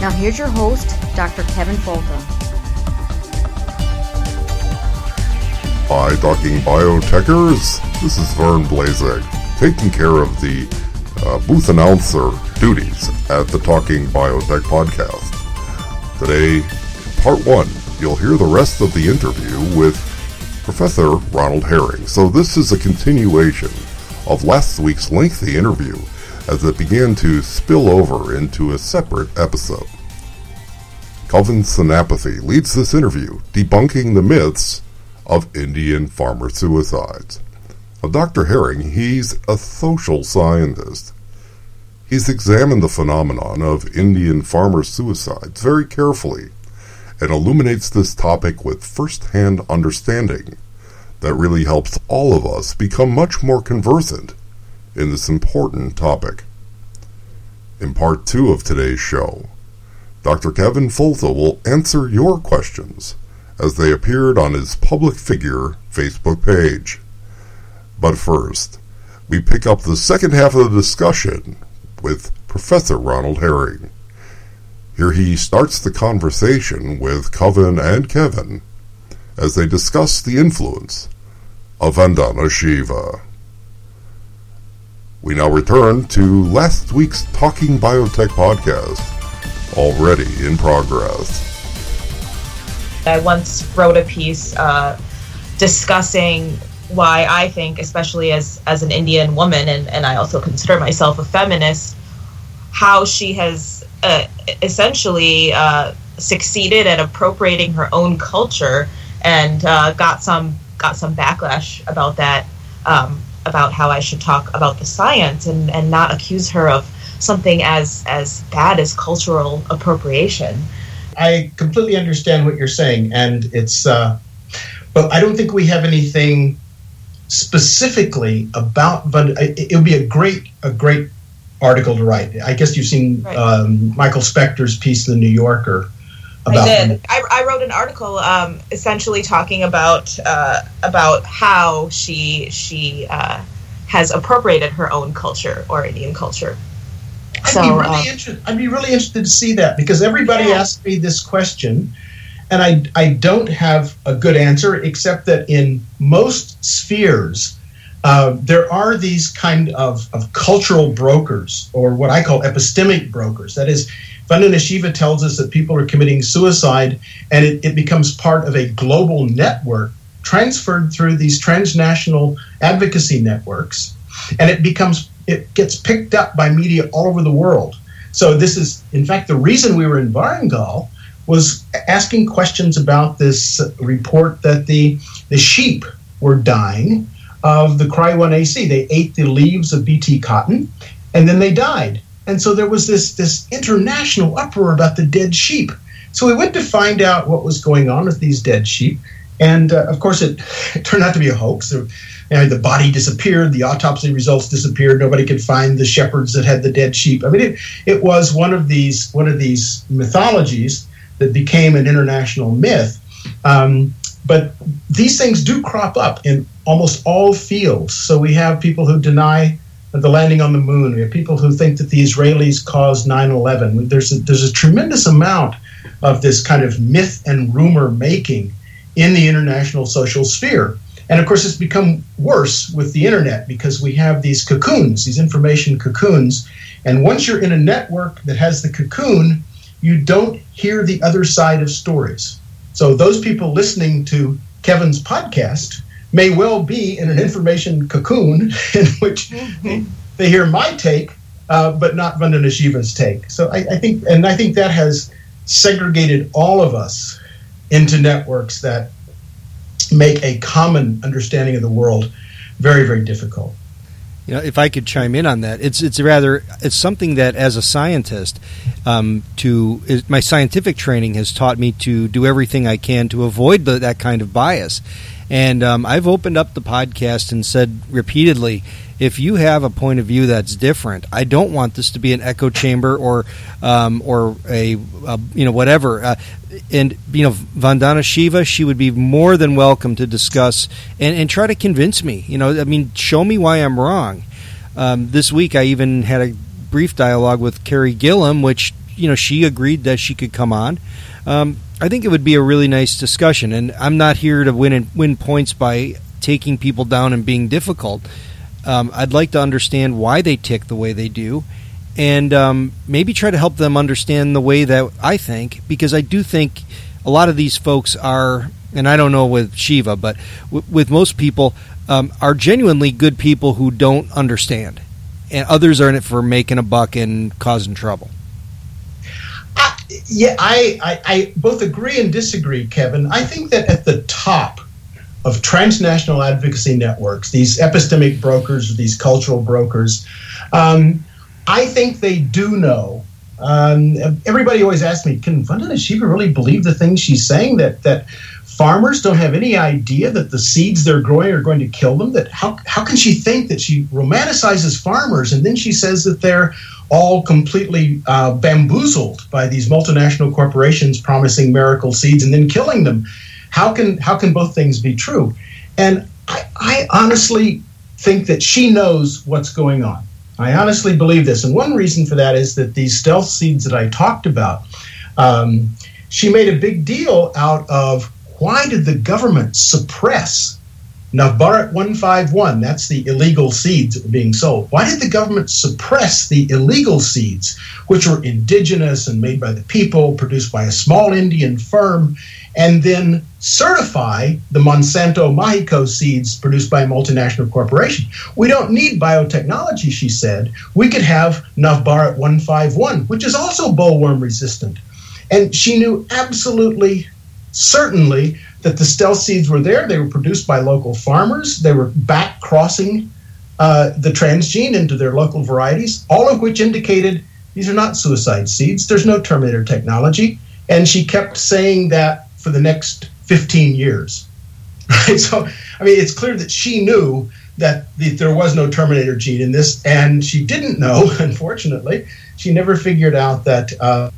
Now, here's your host, Dr. Kevin Folta. Hi, Talking Biotechers. This is Vern Blazek, taking care of the uh, booth announcer duties at the Talking Biotech podcast. Today, part one, you'll hear the rest of the interview with Professor Ronald Herring. So, this is a continuation of last week's lengthy interview as it began to spill over into a separate episode. Kavin Senapathy leads this interview, debunking the myths of Indian farmer suicides. Now, Dr. Herring, he's a social scientist. He's examined the phenomenon of Indian farmer suicides very carefully and illuminates this topic with first-hand understanding that really helps all of us become much more conversant in this important topic. In part two of today's show, Dr. Kevin Folta will answer your questions as they appeared on his public figure Facebook page. But first, we pick up the second half of the discussion with Professor Ronald Herring. Here he starts the conversation with Kavin and Kevin as they discuss the influence of Vandana Shiva. We now return to last week's Talking Biotech podcast, already in progress. I once wrote a piece uh, discussing why I think, especially as as an Indian woman, and, and I also consider myself a feminist, how she has uh, essentially uh, succeeded at appropriating her own culture and uh, got some got some backlash about that, um, about how I should talk about the science and, and not accuse her of something as as bad as cultural appropriation. I completely understand what you're saying, and it's, uh, but I don't think we have anything specifically about. But it, would be a great, a great article to write. I guess you've seen right. um, Michael Specter's piece in the New Yorker. About I did. I, I, wrote an article, um, essentially talking about uh, about how she she uh, has appropriated her own culture or Indian culture. I'd so, be really uh, interested. I'd be really interested to see that because everybody yeah. asks me this question, and I I don't have a good answer except that in most spheres. Uh, there are these kind of, of cultural brokers, or what I call epistemic brokers. That is, Vandana Shiva tells us that people are committing suicide, and it, it becomes part of a global network transferred through these transnational advocacy networks, and it becomes it gets picked up by media all over the world. So this is, in fact, the reason we were in Warangal was asking questions about this report that the the sheep were dying of the Cry1AC. They ate the leaves of BT cotton, and then they died. And so there was this this international uproar about the dead sheep. So we went to find out what was going on with these dead sheep, and uh, of course, it, it, turned out to be a hoax. There, you know, the body disappeared, the autopsy results disappeared. Nobody could find the shepherds that had the dead sheep. I mean, it, it was one of these one of these mythologies that became an international myth. Um, but these things do crop up in almost all fields. So we have people who deny the landing on the moon. We have people who think that the Israelis caused 9 11. There's a, there's a tremendous amount of this kind of myth and rumor making in the international social sphere. And of course, it's become worse with the internet because we have these cocoons, these information cocoons. And once you're in a network that has the cocoon, you don't hear the other side of stories. So those people listening to Kevin's podcast may well be in an information cocoon in which mm-hmm. they hear my take, uh, but not Vandana Shiva's take. So I, I, think, and I think that has segregated all of us into networks that make a common understanding of the world very, very difficult. You know, if I could chime in on that, it's it's rather it's something that as a scientist, um, to my scientific training has taught me to do everything I can to avoid the, that kind of bias. And um, I've opened up the podcast and said repeatedly, if you have a point of view that's different, I don't want this to be an echo chamber or um, or a, a, you know whatever. Uh, and you know Vandana Shiva, she would be more than welcome to discuss and, and try to convince me. You know, I mean, show me why I'm wrong. Um, this week, I even had a brief dialogue with Carey Gillam, which you know she agreed that she could come on. Um, I think it would be a really nice discussion, and I'm not here to win win points by taking people down and being difficult. Um, I'd like to understand why they tick the way they do, and um, maybe try to help them understand the way that I think, because I do think a lot of these folks are, and I don't know with Shiva, but w- with most people, um, are genuinely good people who don't understand, and others are in it for making a buck and causing trouble yeah, I, I, I both agree and disagree, Kevin. I think that at the top of transnational advocacy networks, these epistemic brokers, these cultural brokers, um, I think they do know. Um, everybody always asks me, can Vandana Shiva really believe the things she's saying? That that farmers don't have any idea that the seeds they're growing are going to kill them. That how how can she think that she romanticizes farmers and then she says that they're all completely uh, bamboozled by these multinational corporations promising miracle seeds and then killing them. How can how can both things be true? And I, I honestly think that she knows what's going on. I honestly believe this, and one reason for that is that these stealth seeds that I talked about, um, she made a big deal out of why did the government suppress Navbharat 151, that's the illegal seeds that were being sold. Why did the government suppress the illegal seeds, which were indigenous and made by the people, produced by a small Indian firm, and then certify the Monsanto Mahyco seeds produced by a multinational corporation? We don't need biotechnology, she said. We could have Navbharat 151, which is also bollworm resistant. And she knew absolutely certainly that the stealth seeds were there. They were produced by local farmers. They were back crossing uh, the transgene into their local varieties, all of which indicated these are not suicide seeds. There's no Terminator technology. And she kept saying that for the next 15 years. Right? So, I mean, it's clear that she knew that the, there was no Terminator gene in this, and she didn't know, unfortunately. She never figured out that. Uh,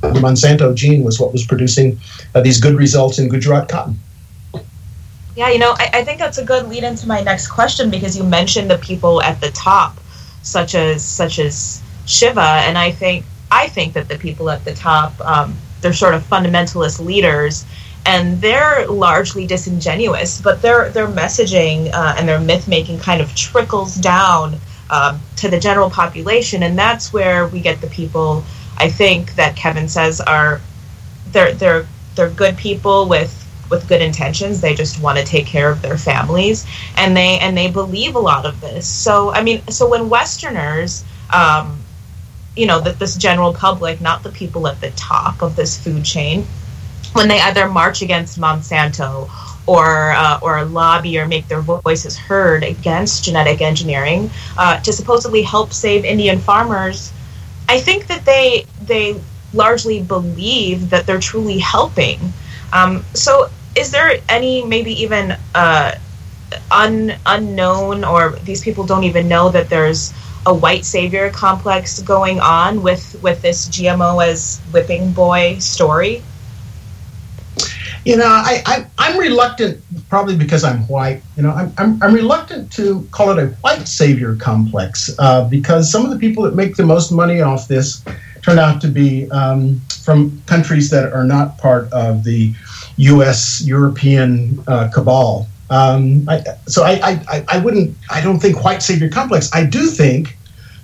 the Monsanto gene was what was producing uh, these good results in Gujarat cotton. Yeah, you know, I, I, think that's a good lead into my next question because you mentioned the people at the top, such as such as Shiva, and I think I think that the people at the top, um, they're sort of fundamentalist leaders, and they're largely disingenuous, but their their messaging uh, and their myth making kind of trickles down um, to the general population, and that's where we get the people I think that Kevin says are they're they're they're good people with with good intentions. They just want to take care of their families, and they and they believe a lot of this. So I mean, so when Westerners, um, you know, that this general public, not the people at the top of this food chain, when they either march against Monsanto or uh, or lobby or make their voices heard against genetic engineering uh, to supposedly help save Indian farmers I think that they they largely believe that they're truly helping. Um, so, is there any maybe even uh, un, unknown or these people don't even know that there's a white savior complex going on with with this GMO as whipping boy story? You know, I, I am reluctant, probably because I'm white. You know, I'm I'm, I'm reluctant to call it a white savior complex uh, because some of the people that make the most money off this turn out to be um, from countries that are not part of the U.S. European uh, cabal. Um, I, so I, I, I wouldn't I don't think white savior complex. I do think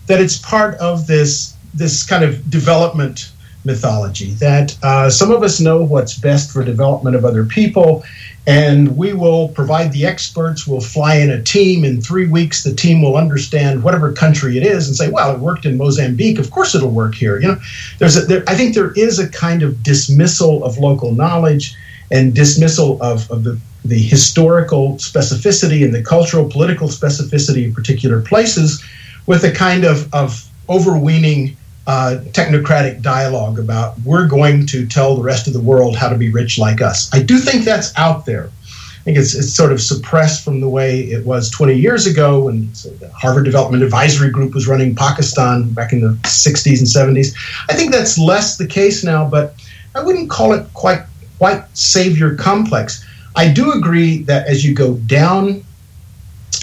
that it's part of this this kind of development mythology that uh, some of us know what's best for development of other people and we will provide the experts we'll fly in a team in three weeks the team will understand whatever country it is and say well it worked in mozambique of course it'll work here. You know there's a, there, i think there is a kind of dismissal of local knowledge and dismissal of, of the the historical specificity and the cultural political specificity of particular places with a kind of, of overweening uh, technocratic dialogue about we're going to tell the rest of the world how to be rich like us. I do think that's out there. I think it's, it's sort of suppressed from the way it was 20 years ago when the Harvard Development Advisory Group was running Pakistan back in the 60s and 70s. I think that's less the case now, but I wouldn't call it quite white savior complex. I do agree that as you go down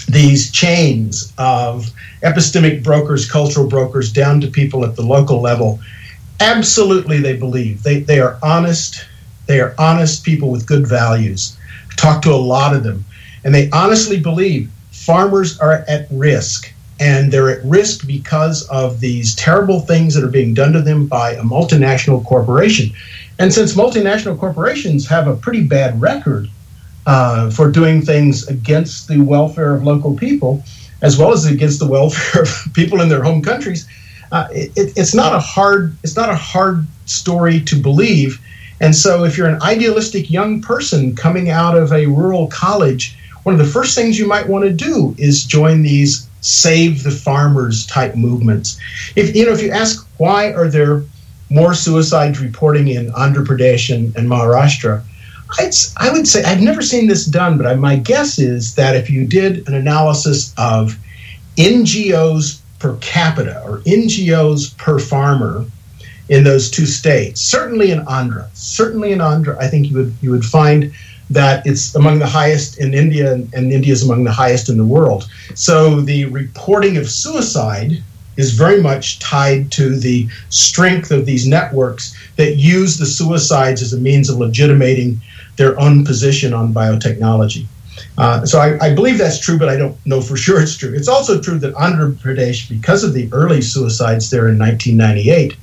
these chains of epistemic brokers, cultural brokers, down to people at the local level, absolutely they believe. They, they are honest. They are honest people with good values. I talk to a lot of them, and they honestly believe farmers are at risk. And they're at risk because of these terrible things that are being done to them by a multinational corporation. And since multinational corporations have a pretty bad record uh, for doing things against the welfare of local people, as well as against the welfare of people in their home countries. Uh, it, it's not a hard it's not a hard story to believe. And so, if you're an idealistic young person coming out of a rural college, one of the first things you might want to do is join these save the farmers type movements. If you know, if you ask why are there more suicides reporting in Andhra Pradesh and, and Maharashtra, I would say I've never seen this done, but my guess is that if you did an analysis of NGOs per capita or NGOs per farmer in those two states, certainly in Andhra, certainly in Andhra, I think you would you would find that it's among the highest in India, and India is among the highest in the world. So the reporting of suicide is very much tied to the strength of these networks that use the suicides as a means of legitimating their own position on biotechnology. Uh, so I, I, believe that's true, but I don't know for sure it's true. It's also true that Andhra Pradesh, because of the early suicides there in 1998,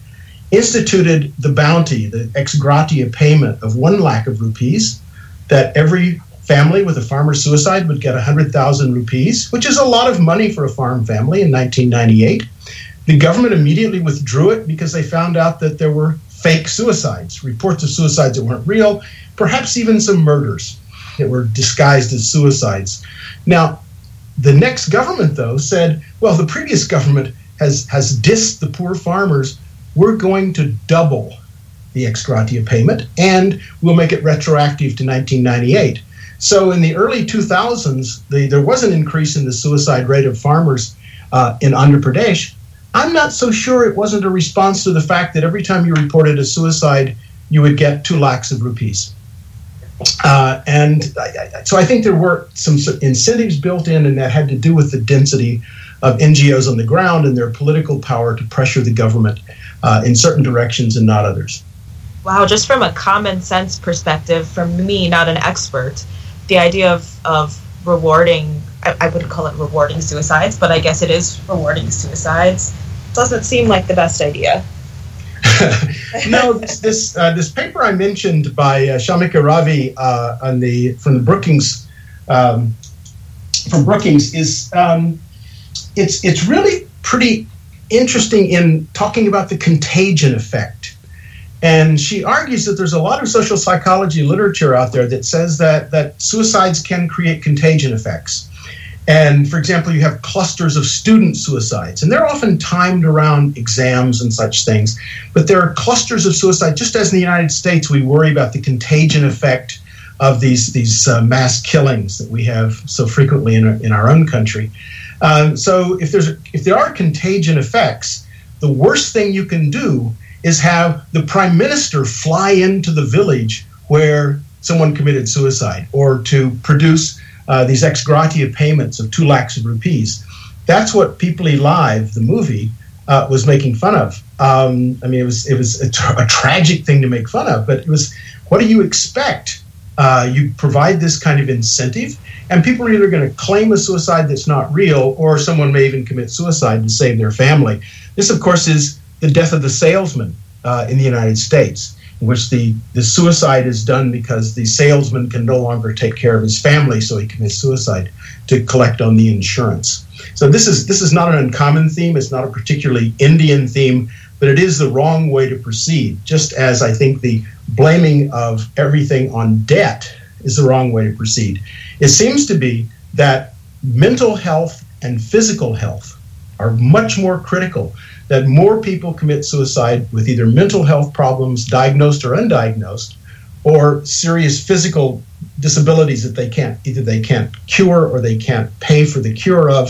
instituted the bounty, the ex gratia payment of one lakh of rupees, that every family with a farmer suicide would get 100,000 rupees, which is a lot of money for a farm family in 1998. The government immediately withdrew it because they found out that there were fake suicides, reports of suicides that weren't real, perhaps even some murders that were disguised as suicides. Now, the next government, though, said, well, the previous government has, has dissed the poor farmers. We're going to double the ex gratia payment and we'll make it retroactive to 1998. So in the early 2000s, the, there was an increase in the suicide rate of farmers uh, in Andhra Pradesh. I'm not so sure it wasn't a response to the fact that every time you reported a suicide, you would get two lakhs of rupees. Uh, and I, so I think there were some incentives built in, and that had to do with the density of NGOs on the ground and their political power to pressure the government uh, in certain directions and not others. Wow, just from a common sense perspective, from me, not an expert, the idea of, of rewarding, I, I wouldn't call it rewarding suicides, but I guess it is rewarding suicides, doesn't seem like the best idea. No, this this, uh, this, paper I mentioned by uh, Shamika Ravi uh, on the from the Brookings um, from Brookings is um, it's it's really pretty interesting in talking about the contagion effect. And she argues that there's a lot of social psychology literature out there that says that that suicides can create contagion effects. And for example, you have clusters of student suicides, and they're often timed around exams and such things. But there are clusters of suicide, just as in the United States, we worry about the contagion effect of these, these uh, mass killings that we have so frequently in, in our own country. Um, so if there's if there are contagion effects, the worst thing you can do is have the prime minister fly into the village where someone committed suicide, or to produce uh, these ex gratia payments of two lakhs of rupees. That's what Peepli Live, the movie, uh, was making fun of. Um, I mean, it was it was a, tra- a, tragic thing to make fun of, but it was what do you expect? Uh, you provide this kind of incentive, and people are either going to claim a suicide that's not real, or someone may even commit suicide to save their family. This, of course, is the death of the salesman uh, in the United States, in which the, the suicide is done because the salesman can no longer take care of his family, so he commits suicide to collect on the insurance. So this is this is not an uncommon theme. It's not a particularly Indian theme, but it is the wrong way to proceed. Just as I think the blaming of everything on debt is the wrong way to proceed. It seems to be that mental health and physical health are much more critical. That more people commit suicide with either mental health problems, diagnosed or undiagnosed, or serious physical disabilities that they can't either they can't cure or they can't pay for the cure of.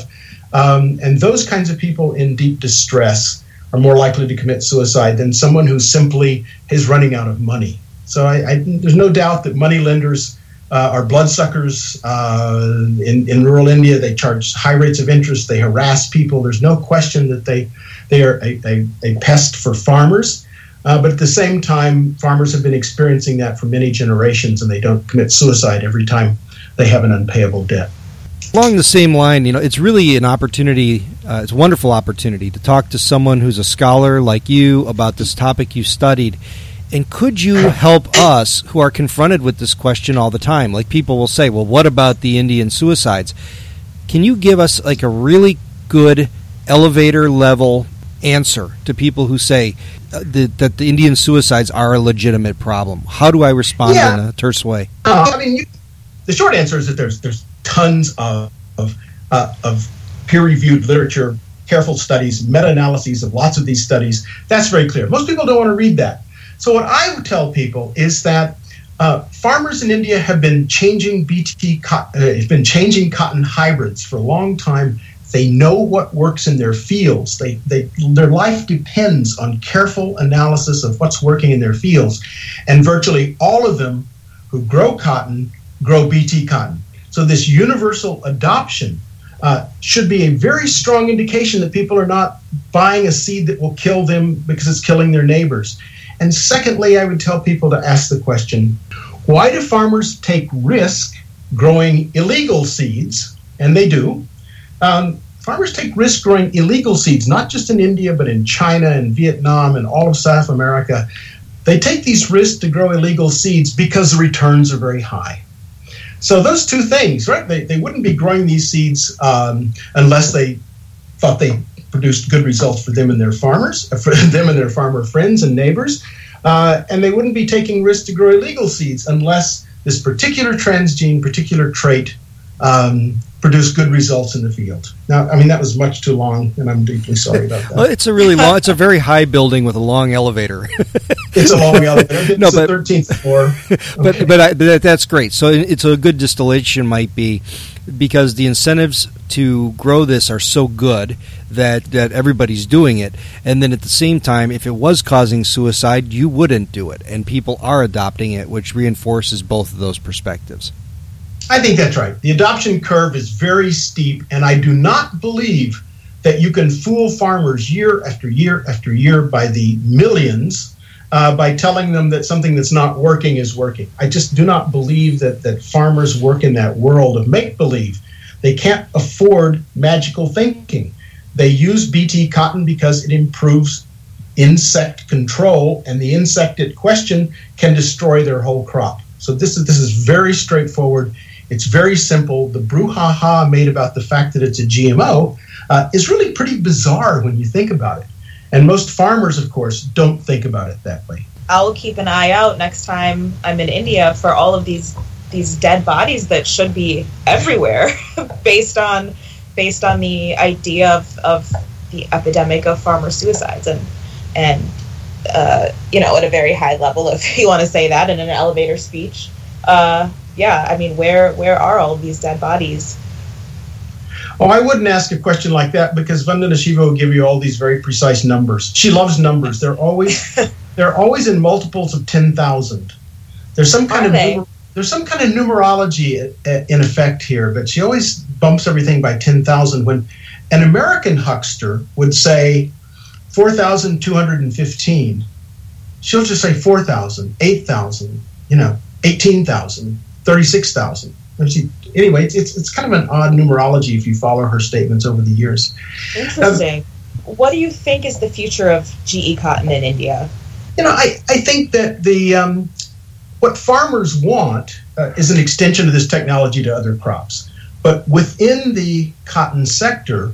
Um, and those kinds of people in deep distress are more likely to commit suicide than someone who simply is running out of money. So I, I, there's no doubt that money lenders uh, are bloodsuckers. Uh, in, in rural India, they charge high rates of interest. They harass people. There's no question that they they are a, a, a pest for farmers. Uh, but at the same time, farmers have been experiencing that for many generations, and they don't commit suicide every time they have an unpayable debt. Along the same line, you know, it's really an opportunity. Uh, it's a wonderful opportunity to talk to someone who's a scholar like you about this topic you studied. And could you help us who are confronted with this question all the time? Like people will say, "Well, what about the Indian suicides?" Can you give us like a really good elevator level answer to people who say uh, the, that the Indian suicides are a legitimate problem? How do I respond yeah. in a terse way? Uh, I mean, you, the short answer is that there's there's tons of of, uh, of peer-reviewed literature, careful studies, meta-analyses of lots of these studies. That's very clear. Most people don't want to read that. So what I would tell people is that uh, farmers in India have been changing BT cotton, uh, been changing cotton hybrids for a long time. They know what works in their fields. They, they, their life depends on careful analysis of what's working in their fields. And virtually all of them who grow cotton grow BT cotton. So this universal adoption uh, should be a very strong indication that people are not buying a seed that will kill them because it's killing their neighbors. And secondly, I would tell people to ask the question why do farmers take risk growing illegal seeds? And they do. Um, farmers take risk growing illegal seeds, not just in India, but in China and Vietnam and all of South America. They take these risks to grow illegal seeds because the returns are very high. So those two things, right? They, they wouldn't be growing these seeds um, unless they thought they produced good results for them and their farmers, for them and their farmer friends and neighbors. Uh, and they wouldn't be taking risks to grow illegal seeds unless this particular transgene, particular trait um, produce good results in the field. Now, I mean that was much too long, and I'm deeply sorry about that. well, it's a really long. It's a very high building with a long elevator. it's a long elevator. no, but thirteenth floor. but okay. but, I, but that's great. So it's a good distillation might be because the incentives to grow this are so good that that everybody's doing it and then at the same time if it was causing suicide you wouldn't do it and people are adopting it which reinforces both of those perspectives I think that's right. The adoption curve is very steep, and I do not believe that you can fool farmers year after year after year by the millions uh, by telling them that something that's not working is working. I just do not believe that, that farmers work in that world of make believe. They can't afford magical thinking. They use BT cotton because it improves insect control, and the insect at question can destroy their whole crop. So this is this is very straightforward. It's very simple. The brouhaha made about the fact that it's a GMO uh, is really pretty bizarre when you think about it. And most farmers, of course, don't think about it that way. I'll keep an eye out next time I'm in India for all of these these dead bodies that should be everywhere, based on based on the idea of, of the epidemic of farmer suicides and and uh, you know at a very high level, if you want to say that in an elevator speech. Uh, yeah, I mean, where where are all these dead bodies? Oh, I wouldn't ask a question like that because Vandana Shiva will give you all these very precise numbers. She loves numbers. They're always they're always in multiples of ten thousand. There's some kind Are of they? There's some kind of numerology in effect here, but she always bumps everything by ten thousand. When an American huckster would say four thousand two hundred and fifteen, she'll just say 4,000, 8,000, you know, 18,000, 36,000. Anyway, it's, it's, kind of an odd numerology if you follow her statements over the years. Interesting. Um, what do you think is the future of GE cotton in India? You know, I, I think that the um, what farmers want uh, is an extension of this technology to other crops. But within the cotton sector,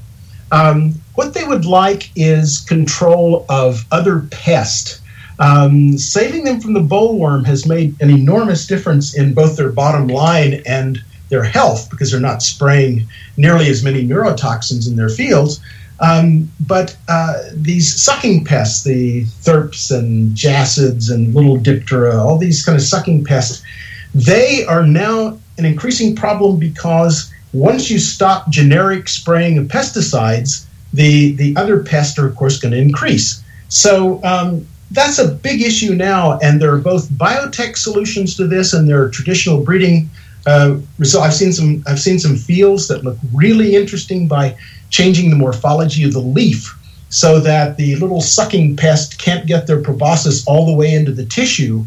um, what they would like is control of other pests um, saving them from the bollworm has made an enormous difference in both their bottom line and their health because they're not spraying nearly as many neurotoxins in their fields. Um, but uh, these sucking pests, the thrips and jassids and little diptera, all these kind of sucking pests, they are now an increasing problem because once you stop generic spraying of pesticides, the, the other pests are, of course, going to increase. So um, that's a big issue now, and there are both biotech solutions to this, and there are traditional breeding. Uh, so I've seen some I've seen some fields that look really interesting by changing the morphology of the leaf so that the little sucking pest can't get their proboscis all the way into the tissue.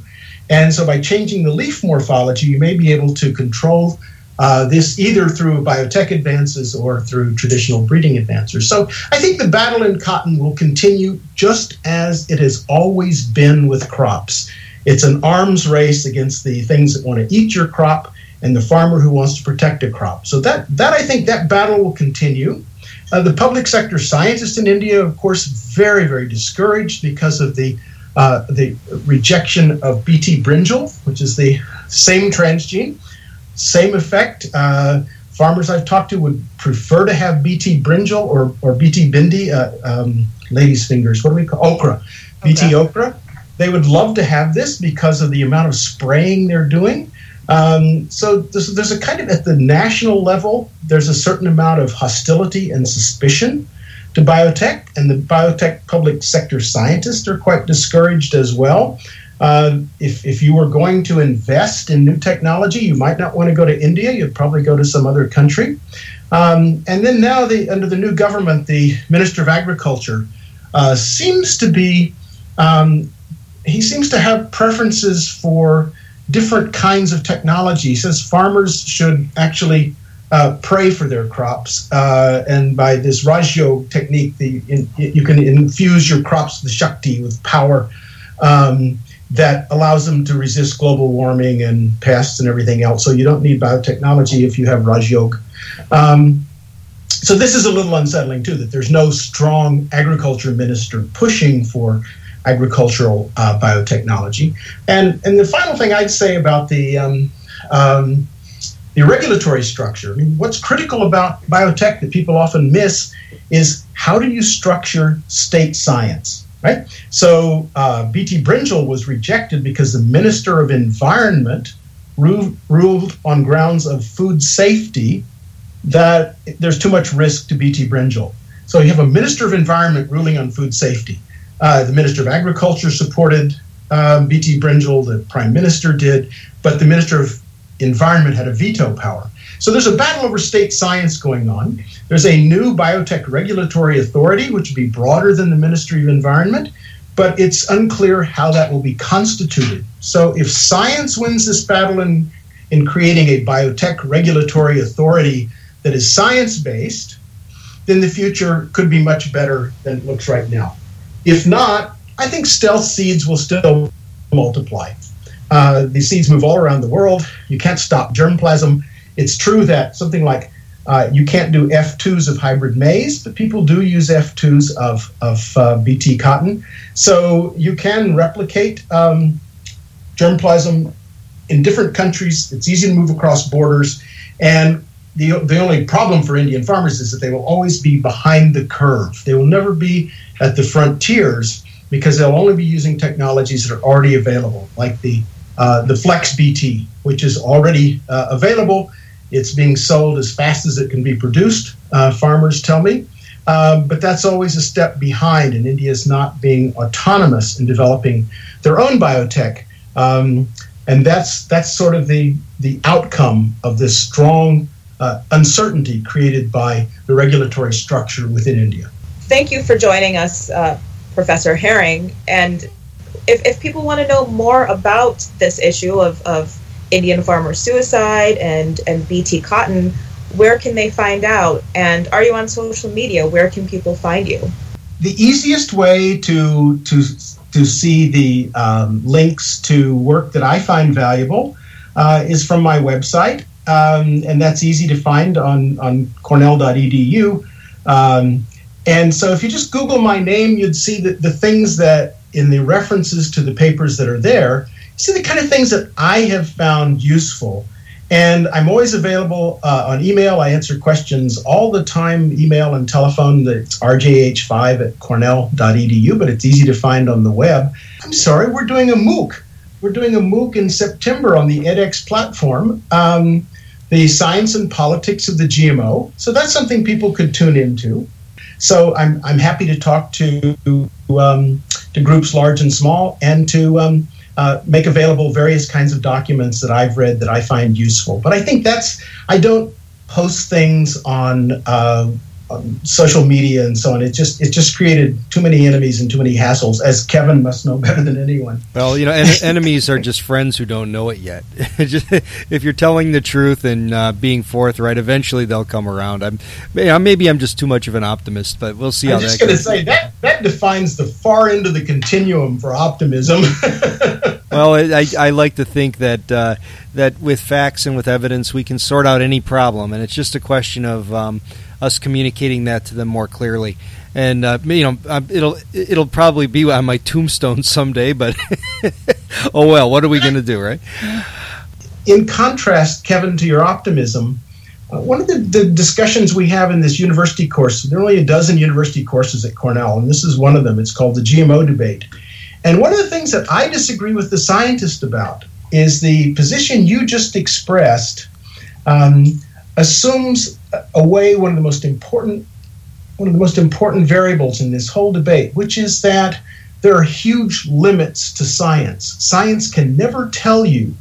And so by changing the leaf morphology, you may be able to control uh, this either through biotech advances or through traditional breeding advances. So I think the battle in cotton will continue just as it has always been with crops. It's an arms race against the things that want to eat your crop and the farmer who wants to protect a crop. So that that I think that battle will continue. Uh, the public sector scientists in India, of course, very very discouraged because of the uh, the rejection of Bt brinjal, which is the same transgene. Same effect. Uh, farmers I've talked to would prefer to have Bt brinjal or, or Bt bindi, uh, um, ladies' fingers. What do we call okra? Okay. Bt okra. They would love to have this because of the amount of spraying they're doing. Um, so there's, there's, a kind of at the national level, there's a certain amount of hostility and suspicion to biotech, and the biotech public sector scientists are quite discouraged as well. Uh, if, if you were going to invest in new technology, you might not want to go to India. You'd probably go to some other country. Um, and then now, the, under the new government, the Minister of Agriculture uh, seems to be, um, he seems to have preferences for different kinds of technology. Says farmers should actually uh, pray for their crops. Uh, and by this Rajyog technique, the, in, you can infuse your crops with Shakti, with power. Um, that allows them to resist global warming and pests and everything else. So you don't need biotechnology if you have Rajyog. Um, so this is a little unsettling too that there's no strong agriculture minister pushing for agricultural uh, biotechnology. And and the final thing I'd say about the um, um, the regulatory structure. I mean, what's critical about biotech that people often miss is how do you structure state science? right? So uh, Bt brinjal was rejected because the Minister of Environment ruled, ruled on grounds of food safety that there's too much risk to Bt brinjal. So you have a Minister of Environment ruling on food safety. Uh, the Minister of Agriculture supported um, Bt brinjal, the Prime Minister did, but the Minister of Environment had a veto power. So there's a battle over state science going on. There's a new biotech regulatory authority, which would be broader than the Ministry of Environment, but it's unclear how that will be constituted. So if science wins this battle in, in creating a biotech regulatory authority that is science based, then the future could be much better than it looks right now. If not, I think stealth seeds will still multiply. Uh, these seeds move all around the world. You can't stop germplasm. It's true that something like uh, you can't do F2s of hybrid maize, but people do use F2s of, of uh, BT cotton. So you can replicate um, germplasm in different countries. It's easy to move across borders. And the, the only problem for Indian farmers is that they will always be behind the curve. They will never be at the frontiers because they'll only be using technologies that are already available, like the, uh, the Flex BT, which is already uh, available It's being sold as fast as it can be produced, uh, farmers tell me. Um, but that's always a step behind, and India is not being autonomous in developing their own biotech. Um, and that's that's sort of the the outcome of this strong uh, uncertainty created by the regulatory structure within India. Thank you for joining us, uh, Professor Herring. And if, if people want to know more about this issue of, of Indian farmer suicide and, and BT cotton, where can they find out? And are you on social media? Where can people find you? The easiest way to to to see the um, links to work that I find valuable uh, is from my website, um, and that's easy to find on on Cornell.edu. Um, and so, if you just Google my name, you'd see that the things that in the references to the papers that are there, you see the kind of things that I have found useful. And I'm always available uh, on email. I answer questions all the time, email and telephone. It's rjh5 at cornell.edu, but it's easy to find on the web. I'm sorry, we're doing a MOOC. We're doing a MOOC in September on the edX platform, um, the science and politics of the GMO. So that's something people could tune into. So I'm, I'm happy to talk to um, to groups large and small and to um, uh, make available various kinds of documents that I've read that I find useful. But I think that's I don't post things on uh, um, social media and so on. It just it just created too many enemies and too many hassles, as Kevin must know better than anyone. Well, you know, en- enemies are just friends who don't know it yet. just, if you're telling the truth and uh, being forthright, eventually they'll come around. I'm maybe I'm just too much of an optimist, but we'll see I'm how that. I'm just going to say that that defines the far end of the continuum for optimism. well, I, I like to think that uh, that with facts and with evidence, we can sort out any problem, and it's just a question of. Um, us communicating that to them more clearly. And uh, you know, uh, it'll it'll probably be on my tombstone someday. But oh well, what are we going to do, right? In contrast, Kevin, to your optimism, uh, one of the, the, discussions we have in this university course, there are only a dozen university courses at Cornell, and this is one of them. It's called the GMO debate. And one of the things that I disagree with the scientist about is the position you just expressed um, assumes away one of the most important one of the most important variables in this whole debate, which is that there are huge limits to science. Science can never tell you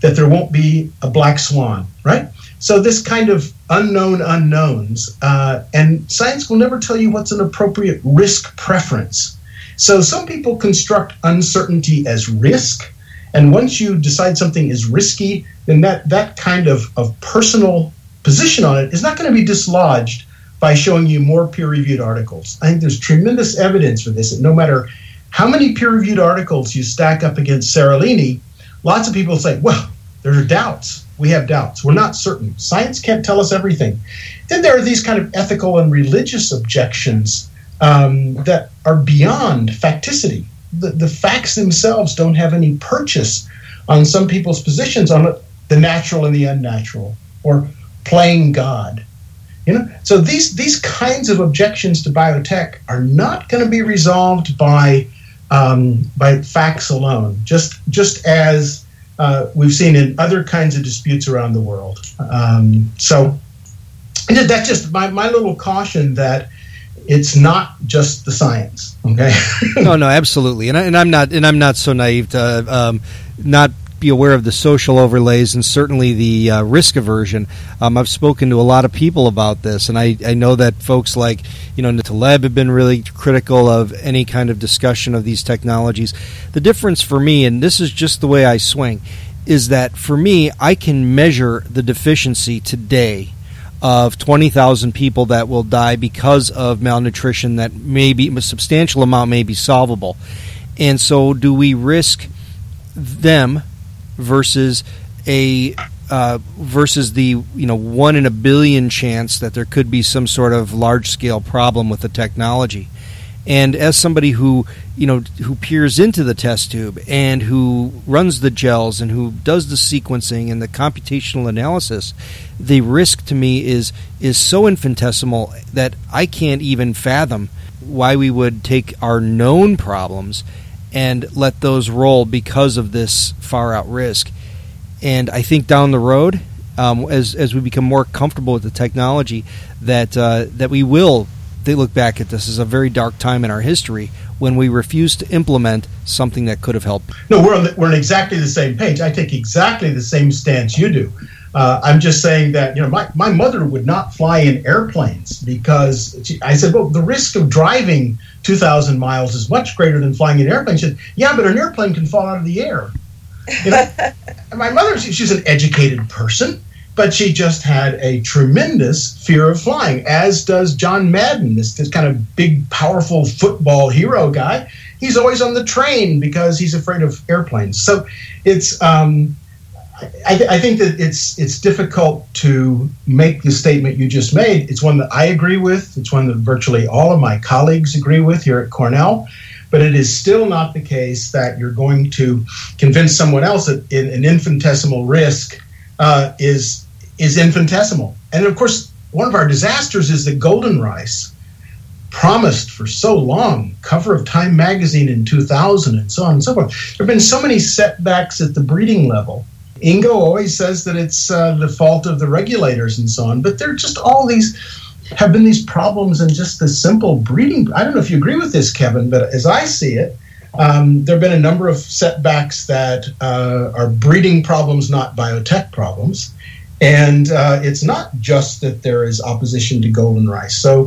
that there won't be a black swan, right? So this kind of unknown unknowns, uh, and science will never tell you what's an appropriate risk preference. So some people construct uncertainty as risk, and once you decide something is risky, then that that kind of, of personal position on it is not going to be dislodged by showing you more peer reviewed articles. I think there's tremendous evidence for this that no matter how many peer reviewed articles you stack up against Seralini, lots of people say, well, there are doubts. We have doubts. We're not certain. Science can't tell us everything. Then there are these kind of ethical and religious objections um, that are beyond facticity. The, the facts themselves don't have any purchase on some people's positions on the natural and the unnatural, or playing God. You know, so these these kinds of objections to biotech are not going to be resolved by um, by facts alone. Just just as uh, we've seen in other kinds of disputes around the world. Um, so that's just my, my little caution that it's not just the science. Okay. no, no, absolutely, and, I, and I'm not and I'm not so naive to um, not be aware of the social overlays and certainly the uh, risk aversion. Um, I've spoken to a lot of people about this, and I, I know that folks like you know Taleb have been really critical of any kind of discussion of these technologies. The difference for me, and this is just the way I swing, is that for me, I can measure the deficiency today of 20,000 people that will die because of malnutrition that maybe a substantial amount may be solvable. And so do we risk them versus a uh, versus the you know one in a billion chance that there could be some sort of large scale problem with the technology. And as somebody who you know who peers into the test tube and who runs the gels and who does the sequencing and the computational analysis, the risk to me is is so infinitesimal that I can't even fathom why we would take our known problems and let those roll because of this far out risk. And I think down the road, um, as as we become more comfortable with the technology that uh, that we will they look back at this as a very dark time in our history when we refused to implement something that could have helped. No, we're on, the, we're on exactly the same page. I take exactly the same stance you do. Uh, I'm just saying that you know my, my mother would not fly in airplanes because she, I said, well, the risk of driving 2,000 miles is much greater than flying in an airplane. She said, yeah, but an airplane can fall out of the air. You know, my mother, she, she's an educated person but she just had a tremendous fear of flying, as does John Madden, this, this kind of big, powerful football hero guy. He's always on the train because he's afraid of airplanes. So it's, um, I, th- I, think that it's it's difficult to make the statement you just made. It's one that I agree with. It's one that virtually all of my colleagues agree with here at Cornell. But it is still not the case that you're going to convince someone else that an infinitesimal risk uh, is is infinitesimal. And of course, one of our disasters is the golden rice, promised for so long, cover of Time magazine in 2000, and so on and so forth. There have been so many setbacks at the breeding level. Ingo always says that it's uh, the fault of the regulators and so on, but there are just all these have been these problems in just the simple breeding. I don't know if you agree with this, Kevin, but as I see it, um, there have been a number of setbacks that uh, are breeding problems, not biotech problems. And uh, it's not just that there is opposition to golden rice. So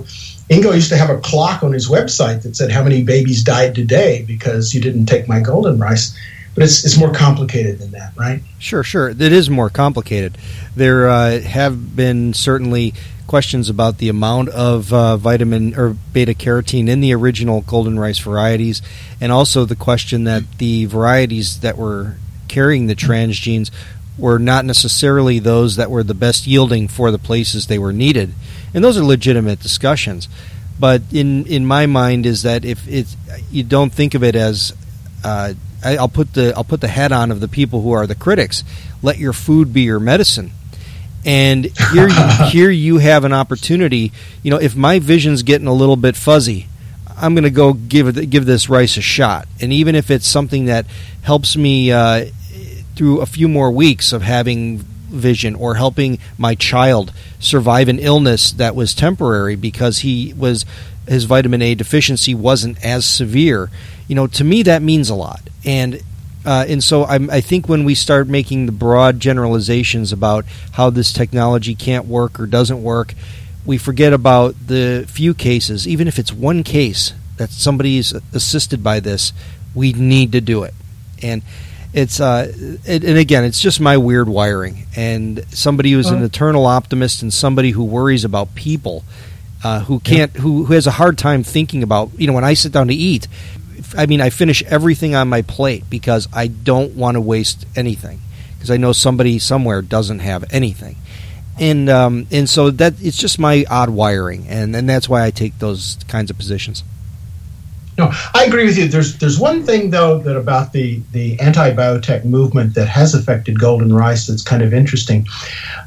Ingo used to have a clock on his website that said how many babies died today because you didn't take my golden rice. But it's, it's more complicated than that, right? Sure, sure. It is more complicated. There uh, have been certainly questions about the amount of uh, vitamin or beta carotene in the original golden rice varieties, and also the question that the varieties that were carrying the transgenes were not necessarily those that were the best yielding for the places they were needed, and those are legitimate discussions. But in in my mind is that if it's you don't think of it as uh, I, will put the I'll put the hat on of the people who are the critics. Let your food be your medicine. And here, you, here you have an opportunity. You know, if my vision's getting a little bit fuzzy, I'm going to go give give this rice a shot. And even if it's something that helps me uh, through a few more weeks of having vision or helping my child survive an illness that was temporary because he was his vitamin A deficiency wasn't as severe. You know, to me that means a lot. And uh, and so I'm, i think when we start making the broad generalizations about how this technology can't work or doesn't work, we forget about the few cases. Even if it's one case that somebody is assisted by this, we need to do it. And it's uh, it, and again, it's just my weird wiring. And somebody who's an eternal optimist and somebody who worries about people, uh, who can't, who, who has a hard time thinking about, you know, when I sit down to eat, I mean, I finish everything on my plate because I don't want to waste anything because I know somebody somewhere doesn't have anything. And um, and so that it's just my odd wiring, and, and that's why I take those kinds of positions. No, I agree with you. There's there's one thing though that about the the anti-biotech movement that has affected golden rice that's kind of interesting.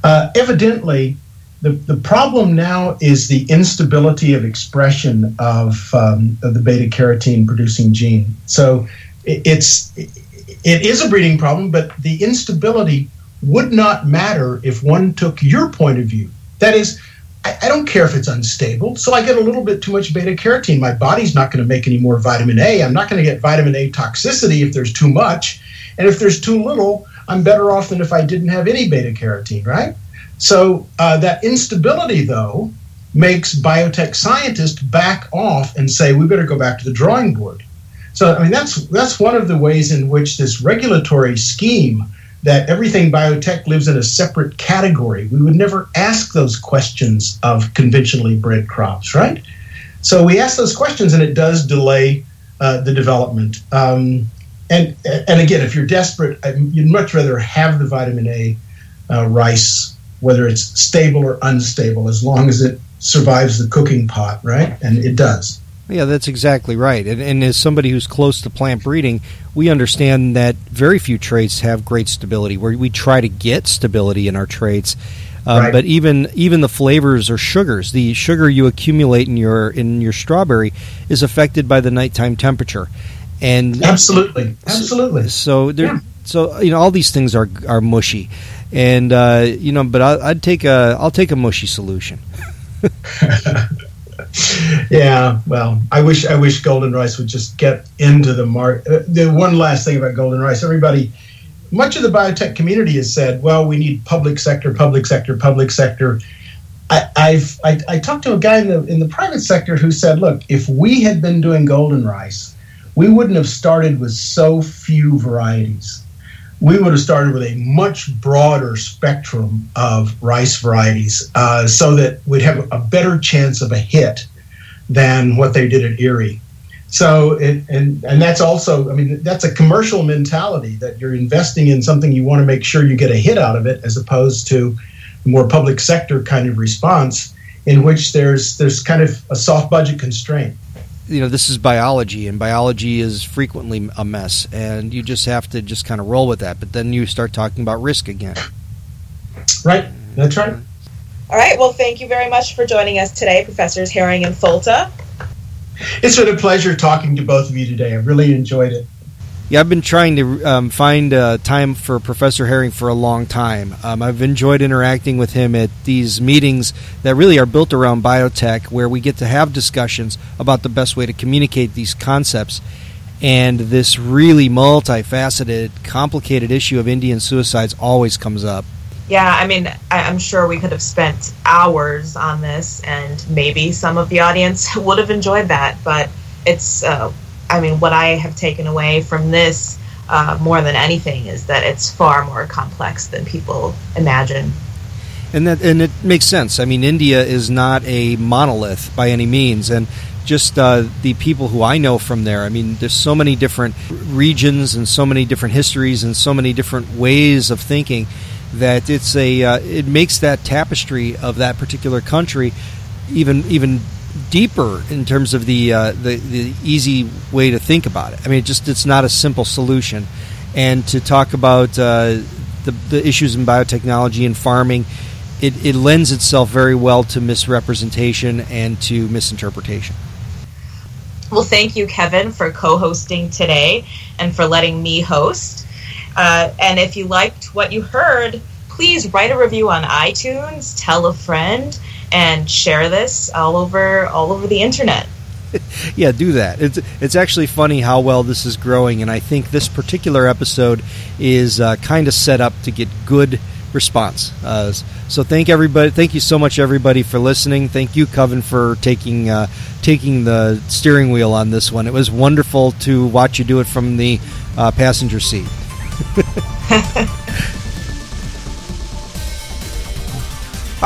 Uh, evidently, the the problem now is the instability of expression of, um, of the beta carotene producing gene. So it, it's it is a breeding problem, but the instability would not matter if one took your point of view. That is, I, I don't care if it's unstable. So I get a little bit too much beta carotene. My body's not going to make any more vitamin A. I'm not going to get vitamin A toxicity if there's too much. And if there's too little, I'm better off than if I didn't have any beta carotene, right? So uh, that instability, though, makes biotech scientists back off and say we better go back to the drawing board. So I mean that's that's one of the ways in which this regulatory scheme that everything biotech lives in a separate category. We would never ask those questions of conventionally bred crops, right? So we ask those questions, and it does delay uh, the development. Um, and and again, if you're desperate, you'd much rather have the vitamin A uh, rice, whether it's stable or unstable, as long as it survives the cooking pot, right? And it does. Yeah, that's exactly right. And, and, as somebody who's close to plant breeding, we understand that very few traits have great stability. Where we try to get stability in our traits, um, right. but even even the flavors or sugars, the sugar you accumulate in your in your strawberry is affected by the nighttime temperature. And absolutely, absolutely. So, so there, yeah. so you know, all these things are are mushy. And uh, you know, but I, would take a I'll take a mushy solution. yeah, well, I wish I wish golden rice would just get into the market. The one last thing about golden rice, everybody, much of the biotech community has said, well, we need public sector, public sector, public sector. I, I've I, I talked to a guy in the in the private sector who said, look, if we had been doing golden rice, we wouldn't have started with so few varieties. We would have started with a much broader spectrum of rice varieties, uh, so that we'd have a better chance of a hit than what they did at IRRI. So, it, and and that's also, I mean, that's a commercial mentality that you're investing in something you want to make sure you get a hit out of it, as opposed to more public sector kind of response in which there's there's kind of a soft budget constraint. You know, this is biology, and biology is frequently a mess, and you just have to just kind of roll with that. But then you start talking about risk again. Right. That's right. All right. Well, thank you very much for joining us today, Professors Herring and Folta. It's been a pleasure talking to both of you today. I really enjoyed it. Yeah, I've been trying to um, find uh, time for Professor Herring for a long time. Um, I've enjoyed interacting with him at these meetings that really are built around biotech, where we get to have discussions about the best way to communicate these concepts. And this really multifaceted, complicated issue of Indian suicides always comes up. Yeah, I mean, I'm sure we could have spent hours on this, and maybe some of the audience would have enjoyed that. But it's, uh, I mean, what I have taken away from this uh, more than anything is that it's far more complex than people imagine. And that, and it makes sense. I mean, India is not a monolith by any means, and just uh, the people who I know from there. I mean, there's so many different regions and so many different histories and so many different ways of thinking that it's a uh, it makes that tapestry of that particular country even even deeper in terms of the uh, the the easy way to think about it. I mean, it just it's not a simple solution, and to talk about uh, the the issues in biotechnology and farming. It, it lends itself very well to misrepresentation and to misinterpretation. Well, thank you, Kevin, for co hosting today and for letting me host. Uh, and if you liked what you heard, please write a review on iTunes, tell a friend, and share this all over all over the internet. yeah, do that. It's it's actually funny how well this is growing, and I think this particular episode is uh, kind of set up to get good response. Uh, so thank everybody. Thank you so much, everybody, for listening. Thank you, Kavin, for taking uh, taking the steering wheel on this one. It was wonderful to watch you do it from the uh, passenger seat.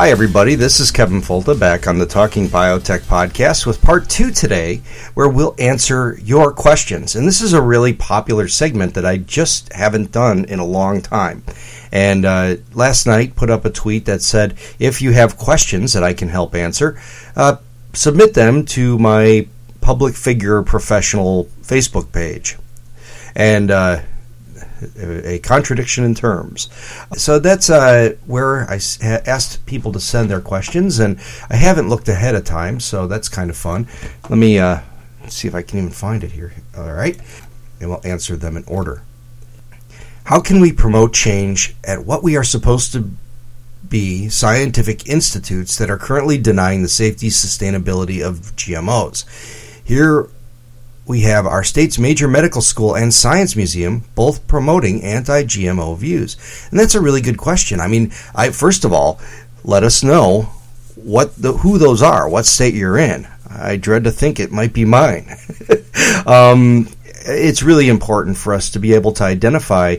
Hi, everybody. This is Kevin Folta back on the Talking Biotech podcast with part two today, where we'll answer your questions. And this is a really popular segment that I just haven't done in a long time. And uh, last night, put up a tweet that said, if you have questions that I can help answer, uh, submit them to my public figure professional Facebook page. And uh, a contradiction in terms. So that's uh, where I asked people to send their questions, and I haven't looked ahead of time, so that's kind of fun. Let me uh, see if I can even find it here. All right, and we'll answer them in order. How can we promote change at what we are supposed to be scientific institutes that are currently denying the safety sustainability of GMOs? Here we have our state's major medical school and science museum both promoting anti-GMO views. And that's a really good question. I mean, I first of all, let us know what the, who those are, what state you're in. I dread to think it might be mine. um, it's really important for us to be able to identify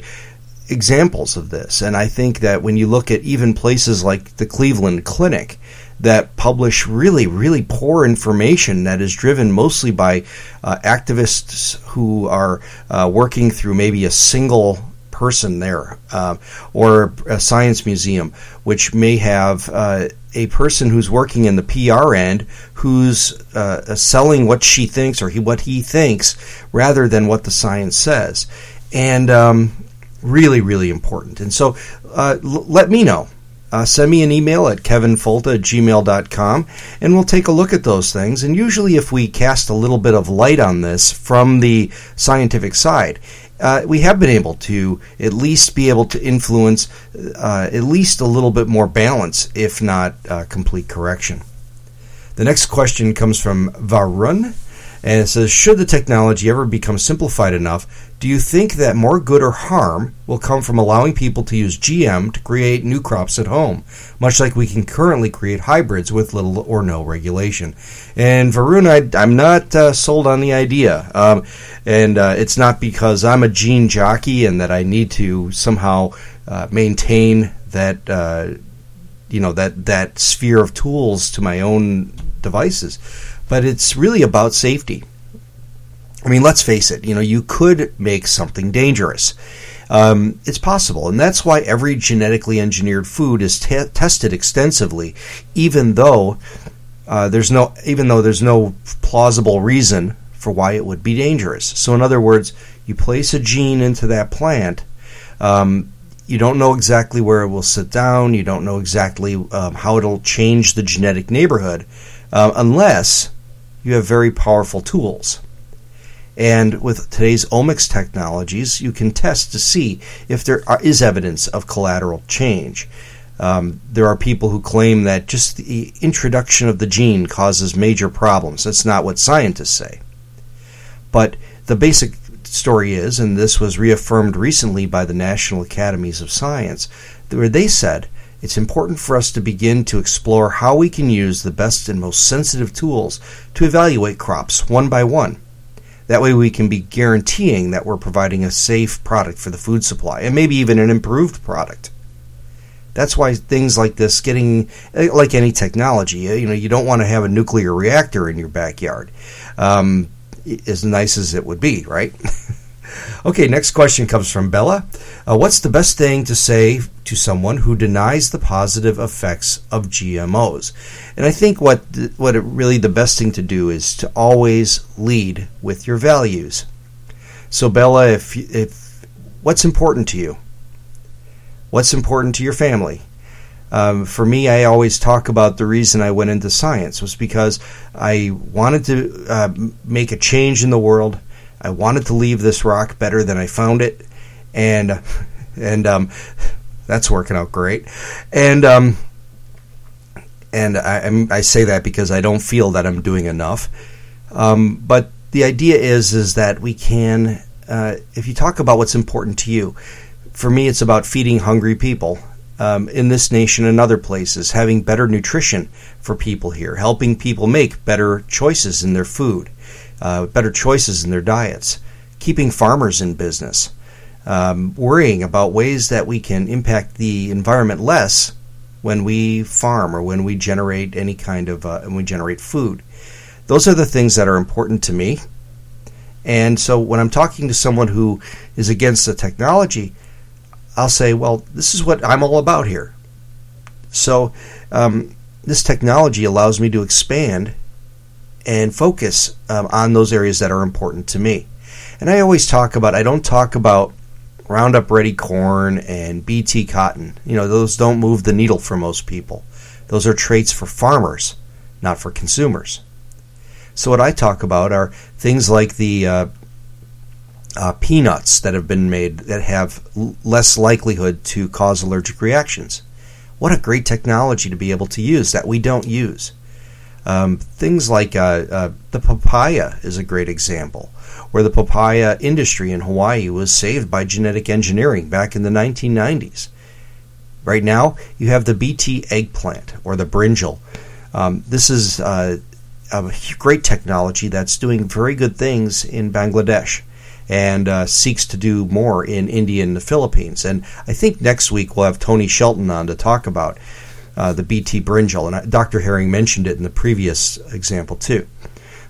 examples of this. And I think that when you look at even places like the Cleveland Clinic, that publish really, really poor information that is driven mostly by uh, activists who are uh, working through maybe a single person there, uh, or a science museum, which may have uh, a person who's working in the PR end who's uh, selling what she thinks or he, what he thinks rather than what the science says. And um, really, really important. And so uh, l- let me know uh, send me an email at kevinfolta at gmail.com and we'll take a look at those things. And usually, if we cast a little bit of light on this from the scientific side, uh, we have been able to at least be able to influence uh, at least a little bit more balance, if not uh, complete correction. The next question comes from Varun, and it says Should the technology ever become simplified enough, do you think that more good or harm will come from allowing people to use GM to create new crops at home, much like we can currently create hybrids with little or no regulation? And Varun, I, am not uh, sold on the idea. Um, and uh, it's not because I'm a gene jockey and that I need to somehow uh, maintain that. Uh, you know that that sphere of tools to my own devices but it's really about safety. I mean, let's face it, you know, you could make something dangerous. Um, it's possible, and that's why every genetically engineered food is te- tested extensively, even though uh, there's no even though there's no plausible reason for why it would be dangerous. So, in other words, you place a gene into that plant. Um, you don't know exactly where it will sit down. You don't know exactly um, how it'll change the genetic neighborhood, uh, unless you have very powerful tools. And with today's omics technologies, you can test to see if there are, is evidence of collateral change. Um, there are people who claim that just the introduction of the gene causes major problems. That's not what scientists say. But the basic story is, and this was reaffirmed recently by the National Academies of Science, where they said it's important for us to begin to explore how we can use the best and most sensitive tools to evaluate crops one by one. That way, we can be guaranteeing that we're providing a safe product for the food supply, and maybe even an improved product. That's why things like this, getting like any technology, you know, you don't want to have a nuclear reactor in your backyard, um, as nice as it would be, right? Okay, next question comes from Bella. Uh, what's the best thing to say to someone who denies the positive effects of GMOs? And I think what what really the best thing to do is to always lead with your values. So Bella, if if what's important to you? What's important to your family? Um, for me, I always talk about the reason I went into science was because I wanted to uh, make a change in the world. I wanted to leave this rock better than I found it, and and um, that's working out great. And um, and I, I say that because I don't feel that I'm doing enough. Um, but the idea is is that we can, uh, if you talk about what's important to you, for me, it's about feeding hungry people. Um, in this nation and other places, having better nutrition for people here, helping people make better choices in their food, uh, better choices in their diets, keeping farmers in business, um, worrying about ways that we can impact the environment less when we farm or when we generate any kind of uh, when we generate food. Those are the things that are important to me. And so when I'm talking to someone who is against the technology, I'll say, well, this is what I'm all about here. So um, this technology allows me to expand and focus um, on those areas that are important to me. And I always talk about, I don't talk about Roundup Ready corn and BT cotton. You know, those don't move the needle for most people. Those are traits for farmers, not for consumers. So, what I talk about are things like the uh, uh, peanuts that have been made that have l- less likelihood to cause allergic reactions. What a great technology to be able to use that we don't use. Um, things like uh, uh, the papaya is a great example, where the papaya industry in Hawaii was saved by genetic engineering back in the 1990s. Right now, you have the BT eggplant or the brinjal. Um, this is uh, a great technology that's doing very good things in Bangladesh and uh, seeks to do more in India and the Philippines. And I think next week we'll have Tony Shelton on to talk about uh, the BT brinjal, and Dr. Herring mentioned it in the previous example too.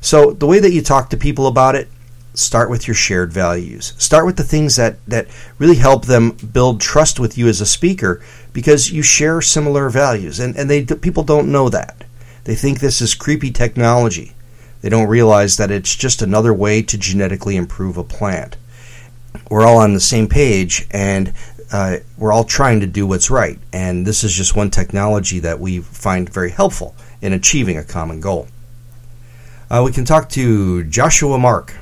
So the way that you talk to people about it, start with your shared values. Start with the things that that really help them build trust with you as a speaker because you share similar values, and and they people don't know that. They think this is creepy technology. They don't realize that it's just another way to genetically improve a plant. We're all on the same page, and uh, we're all trying to do what's right, and this is just one technology that we find very helpful in achieving a common goal. Uh, we can talk to Joshua Mark.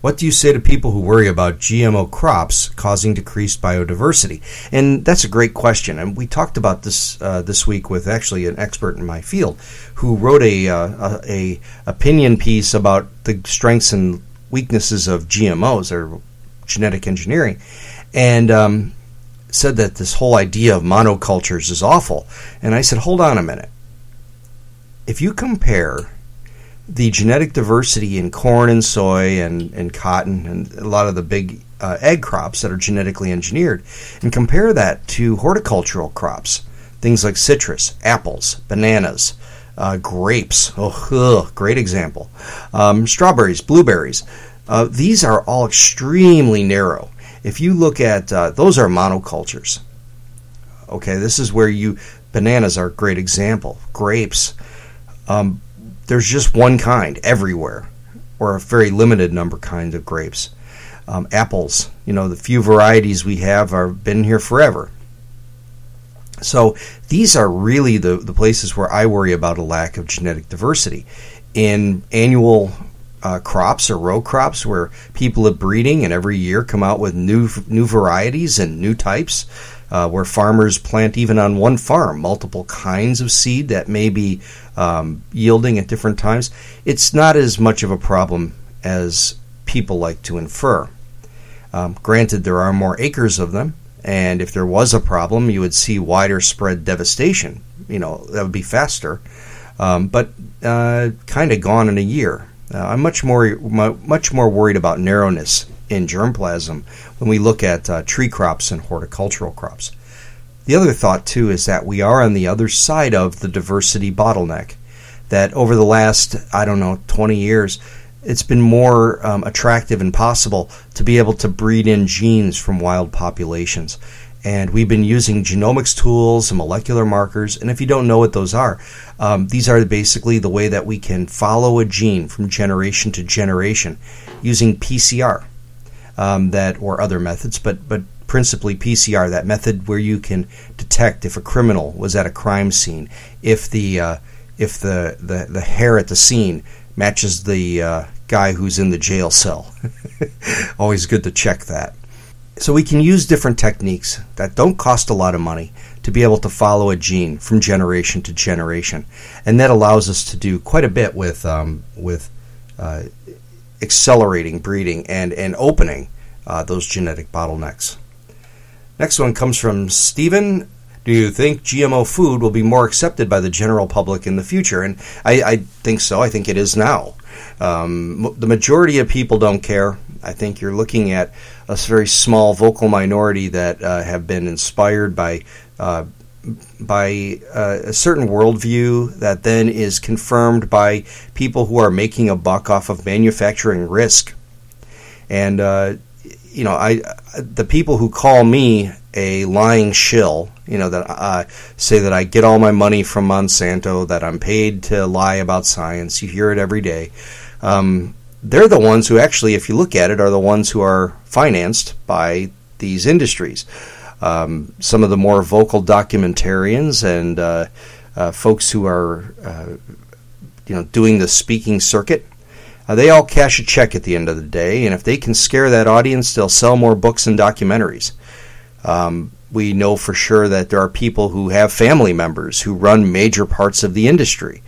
What do you say to people who worry about GMO crops causing decreased biodiversity? And that's a great question. And we talked about this uh, this week with actually an expert in my field who wrote a, uh, a, a opinion piece about the strengths and weaknesses of GMOs or genetic engineering, and um, said that this whole idea of monocultures is awful. And I said, hold on a minute. If you compare the genetic diversity in corn and soy and, and cotton and a lot of the big uh, ag crops that are genetically engineered and compare that to horticultural crops, things like citrus, apples, bananas, uh, grapes. Oh, ugh, great example. Um, strawberries, blueberries. Uh, these are all extremely narrow. If you look at uh, those are monocultures. Okay, this is where you bananas are a great example. Grapes. Um, there's just one kind everywhere, or a very limited number kind of grapes. Um, apples, you know, the few varieties we have are been here forever. So these are really the, the places where I worry about a lack of genetic diversity. In annual uh, crops or row crops where people are breeding and every year come out with new new varieties and new types, uh, where farmers plant even on one farm multiple kinds of seed that may be um, yielding at different times, it's not as much of a problem as people like to infer. Um, granted, there are more acres of them, and if there was a problem, you would see wider spread devastation. You know, that would be faster, um, but uh, kind of gone in a year. Uh, I'm much more much more worried about narrowness in germplasm when we look at uh, tree crops and horticultural crops. The other thought, too, is that we are on the other side of the diversity bottleneck. That over the last, I don't know, 20 years, it's been more um, attractive and possible to be able to breed in genes from wild populations. And we've been using genomics tools and molecular markers. And if you don't know what those are, um, these are basically the way that we can follow a gene from generation to generation using PCR um, that or other methods, but but principally PCR, that method where you can detect if a criminal was at a crime scene, if the uh, if the, the the hair at the scene matches the uh, guy who's in the jail cell. Always good to check that. So we can use different techniques that don't cost a lot of money to be able to follow a gene from generation to generation, and that allows us to do quite a bit with um, with uh, accelerating breeding and, and opening uh, those genetic bottlenecks. Next one comes from Stephen. Do you think GMO food will be more accepted by the general public in the future? And I, I think so. I think it is now. Um, the majority of people don't care. I think you're looking at a very small vocal minority that uh, have been inspired by uh, by uh, a certain worldview that then is confirmed by people who are making a buck off of manufacturing risk. And uh, you know, I the people who call me a lying shill, you know, that uh, say that I get all my money from Monsanto, that I'm paid to lie about science. You hear it every day. Um, they're the ones who actually, if you look at it, are the ones who are financed by these industries um, some of the more vocal documentarians and uh, uh, folks who are uh, you know doing the speaking circuit. Uh, they all cash a check at the end of the day, and if they can scare that audience, they'll sell more books and documentaries. Um, we know for sure that there are people who have family members who run major parts of the industry.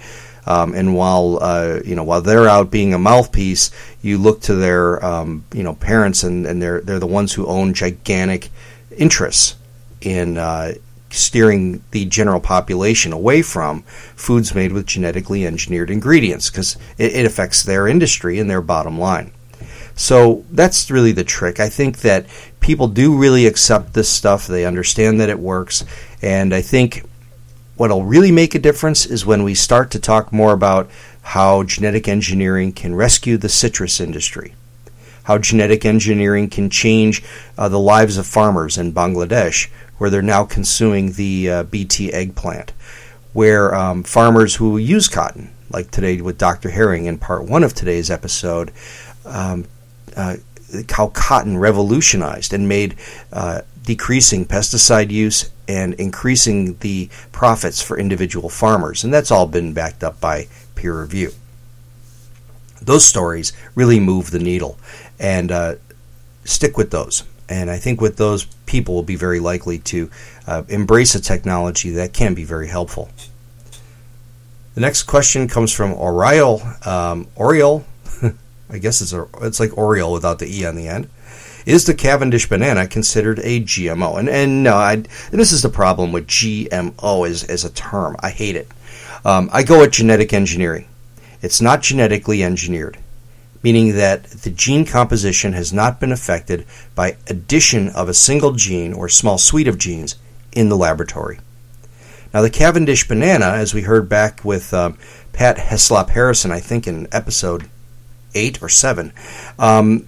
Um, and while uh, you know while they're out being a mouthpiece, you look to their um, you know parents, and, and they're they're the ones who own gigantic interests in uh, steering the general population away from foods made with genetically engineered ingredients because it, it, affects their industry and their bottom line. So that's really the trick. I think that people do really accept this stuff, they understand that it works, and I think what'll really make a difference is when we start to talk more about how genetic engineering can rescue the citrus industry how genetic engineering can change uh, the lives of farmers in Bangladesh, where they're now consuming the uh, BT eggplant, where um, farmers who use cotton, like today with Dr. Herring in part one of today's episode, um, uh, how cotton revolutionized and made uh, decreasing pesticide use and increasing the profits for individual farmers. And that's all been backed up by peer review. those stories really move the needle, and uh, stick with those. And I think with those, people will be very likely to uh, embrace a technology that can be very helpful. The next question comes from Oriole. Um, Oriole, I guess it's a, it's like Oriole without the e on the end. Is the Cavendish banana considered a GMO? And and no, I, and this is the problem with GMO as as a term. I hate it. Um, I go at genetic engineering. It's not genetically engineered, meaning that the gene composition has not been affected by addition of a single gene or small suite of genes in the laboratory. Now, the Cavendish banana, as we heard back with um, Pat Heslop Harrison, I think in episode 8 or 7, um,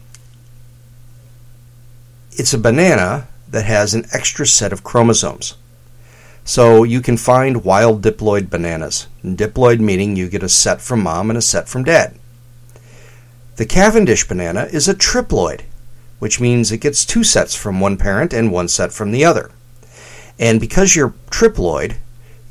it's a banana that has an extra set of chromosomes. So you can find wild diploid bananas. Diploid meaning you get a set from mom and a set from dad. The Cavendish banana is a triploid, which means it gets two sets from one parent and one set from the other. And because you're triploid,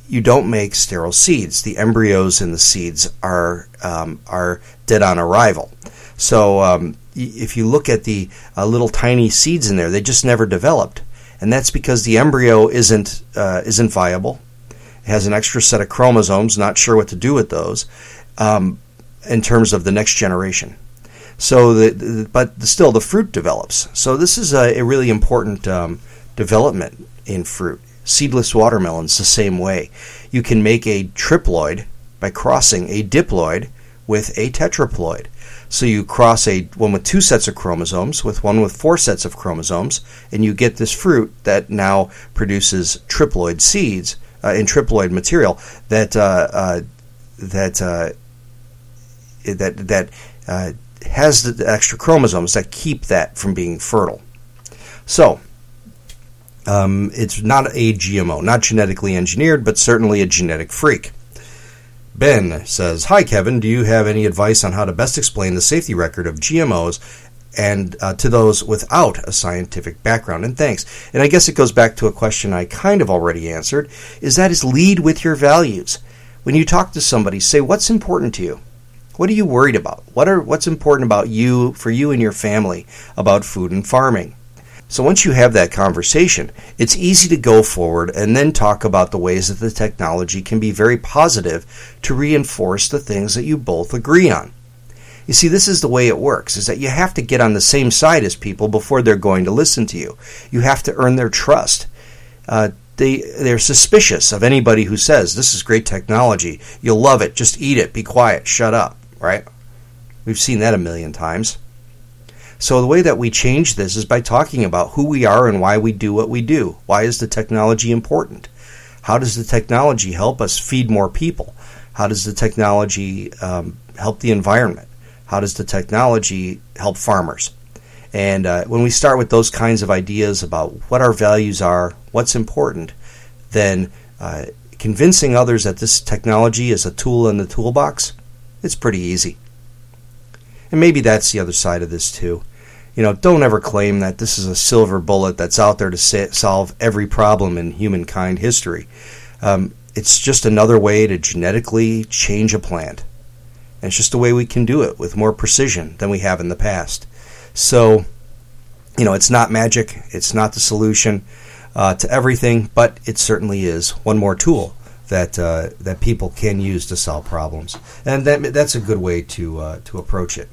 you don't make sterile seeds. The embryos in the seeds are um, are dead on arrival. So um, if you look at the uh, little tiny seeds in there, they just never developed and that's because the embryo isn't uh, isn't viable. It has an extra set of chromosomes. Not sure what to do with those um, in terms of the next generation. So, the, the, but still, the fruit develops. So this is a, a really important um, development in fruit. Seedless watermelons the same way. You can make a triploid by crossing a diploid with a tetraploid. So you cross a one with two sets of chromosomes with one with four sets of chromosomes, and you get this fruit that now produces triploid seeds uh, in triploid material that uh, uh, that uh, that that uh, has the extra chromosomes that keep that from being fertile. So. Um, it's not a GMO, not genetically engineered, but certainly a genetic freak. Ben says, Hi, Kevin. Do you have any advice on how to best explain the safety record of GMOs and uh, to those without a scientific background? And thanks. And I guess it goes back to a question I kind of already answered is that is lead with your values. When you talk to somebody, say, What's important to you? What are you worried about? What are what's important about you for you and your family about food and farming? So once you have that conversation, it's easy to go forward and then talk about the ways that the technology can be very positive to reinforce the things that you both agree on. You see, this is the way it works, is that you have to get on the same side as people before they're going to listen to you. You have to earn their trust. Uh, they, they're suspicious of anybody who says, this is great technology, you'll love it, just eat it, be quiet, shut up, right? We've seen that a million times. So the way that we change this is by talking about who we are and why we do what we do. Why is the technology important? How does the technology help us feed more people? How does the technology um, help the environment? How does the technology help farmers? And uh, when we start with those kinds of ideas about what our values are, what's important, then uh, convincing others that this technology is a tool in the toolbox, it's pretty easy. And maybe that's the other side of this too. You know, don't ever claim that this is a silver bullet that's out there to solve every problem in humankind history. Um, it's just another way to genetically change a plant. And it's just a way we can do it with more precision than we have in the past. So, you know, it's not magic, it's not the solution uh, to everything, but it certainly is one more tool that uh, that people can use to solve problems, and that that's a good way to uh, to approach it.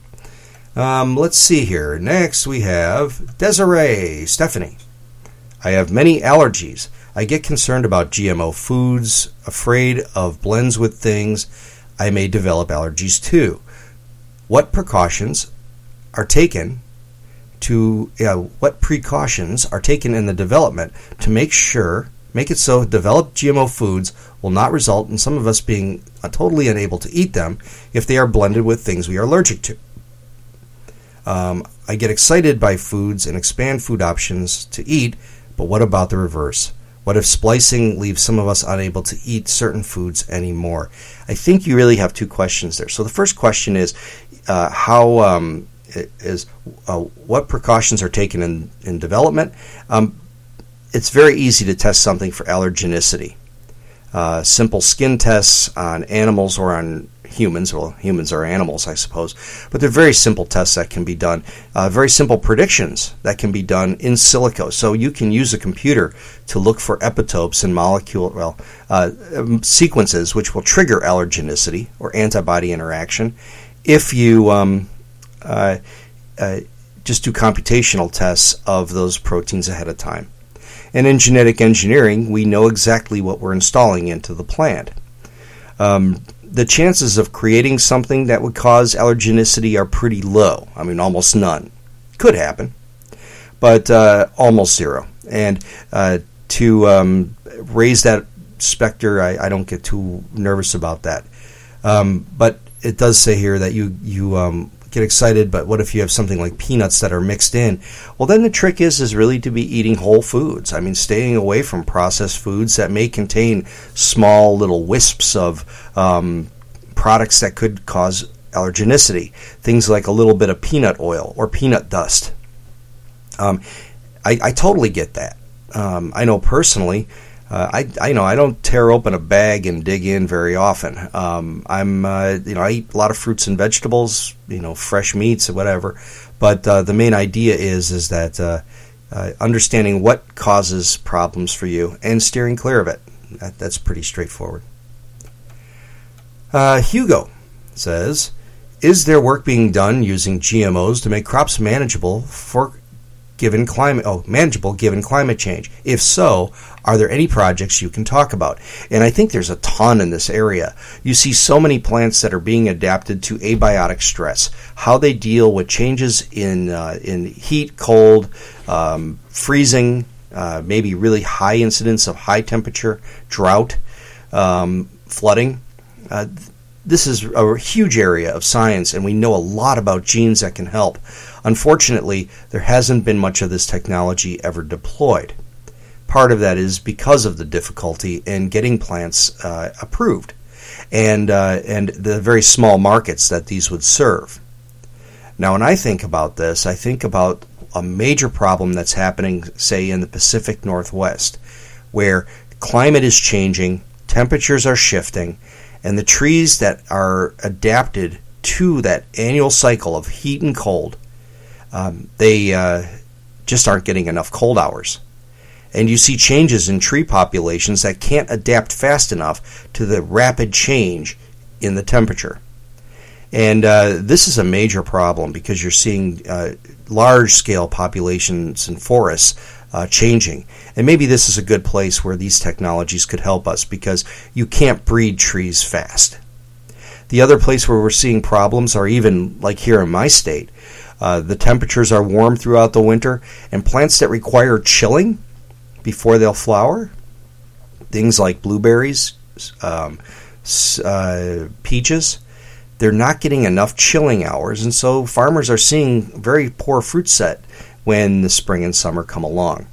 Um, let's see here. Next, we have Desiree Stephanie. I have many allergies. I get concerned about GMO foods, afraid of blends with things I may develop allergies to. What precautions are taken to uh, what precautions are taken in the development to make sure make it so developed GMO foods will not result in some of us being uh, totally unable to eat them if they are blended with things we are allergic to. Um, I get excited by foods and expand food options to eat, but what about the reverse? What if splicing leaves some of us unable to eat certain foods anymore? I think you really have two questions there. So the first question is uh, how um, is uh, what precautions are taken in in development? Um, it's very easy to test something for allergenicity. Uh, simple skin tests on animals or on humans. Well, humans are animals, I suppose, but they're very simple tests that can be done. Uh, very simple predictions that can be done in silico. So you can use a computer to look for epitopes and molecule well uh, um, sequences which will trigger allergenicity or antibody interaction if you um, uh, uh just do computational tests of those proteins ahead of time. And in genetic engineering, we know exactly what we're installing into the plant. Um, the chances of creating something that would cause allergenicity are pretty low. I mean, almost none. Could happen, but uh, almost zero. And uh, to um, raise that specter, I, I, don't get too nervous about that. Um, but it does say here that you you um, get excited, but what if you have something like peanuts that are mixed in? Well, then the trick is is really to be eating whole foods. I mean, staying away from processed foods that may contain small little wisps of um, products that could cause allergenicity. Things like a little bit of peanut oil or peanut dust. Um, I, I, totally get that. Um, I know personally uh, I, I you know I don't tear open a bag and dig in very often. Um, I'm uh, you know I eat a lot of fruits and vegetables, you know fresh meats or whatever. But uh, the main idea is is that uh, uh, understanding what causes problems for you and steering clear of it. That, that's pretty straightforward. Uh, Hugo says, "Is there work being done using GMOs to make crops manageable for given climate oh manageable given climate change. If so are there any projects you can talk about? And i think there's a ton in this area. You see so many plants that are being adapted to abiotic stress. How they deal with changes in uh, in heat cold um, freezing uh, maybe really high incidence of high temperature drought um, flooding. Uh, this is a huge area of science, and we know a lot about genes that can help. Unfortunately, there hasn't been much of this technology ever deployed. Part of that is because of the difficulty in getting plants uh, approved and, uh, and the very small markets that these would serve. Now, when I think about this, I think about a major problem that's happening, say, in the Pacific Northwest, where climate is changing, temperatures are shifting, and the trees that are adapted to that annual cycle of heat and cold um, they uh, just aren't getting enough cold hours. And you see changes in tree populations that can't adapt fast enough to the rapid change in the temperature. And uh, this is a major problem because you're seeing uh, large scale populations in forests uh, changing. And maybe this is a good place where these technologies could help us because you can't breed trees fast. The other place where we're seeing problems are even like here in my state, uh, the temperatures are warm throughout the winter, and plants that require chilling before they'll flower, things like blueberries, um, uh, peaches, they're not getting enough chilling hours, and so farmers are seeing very poor fruit set when the spring and summer come along.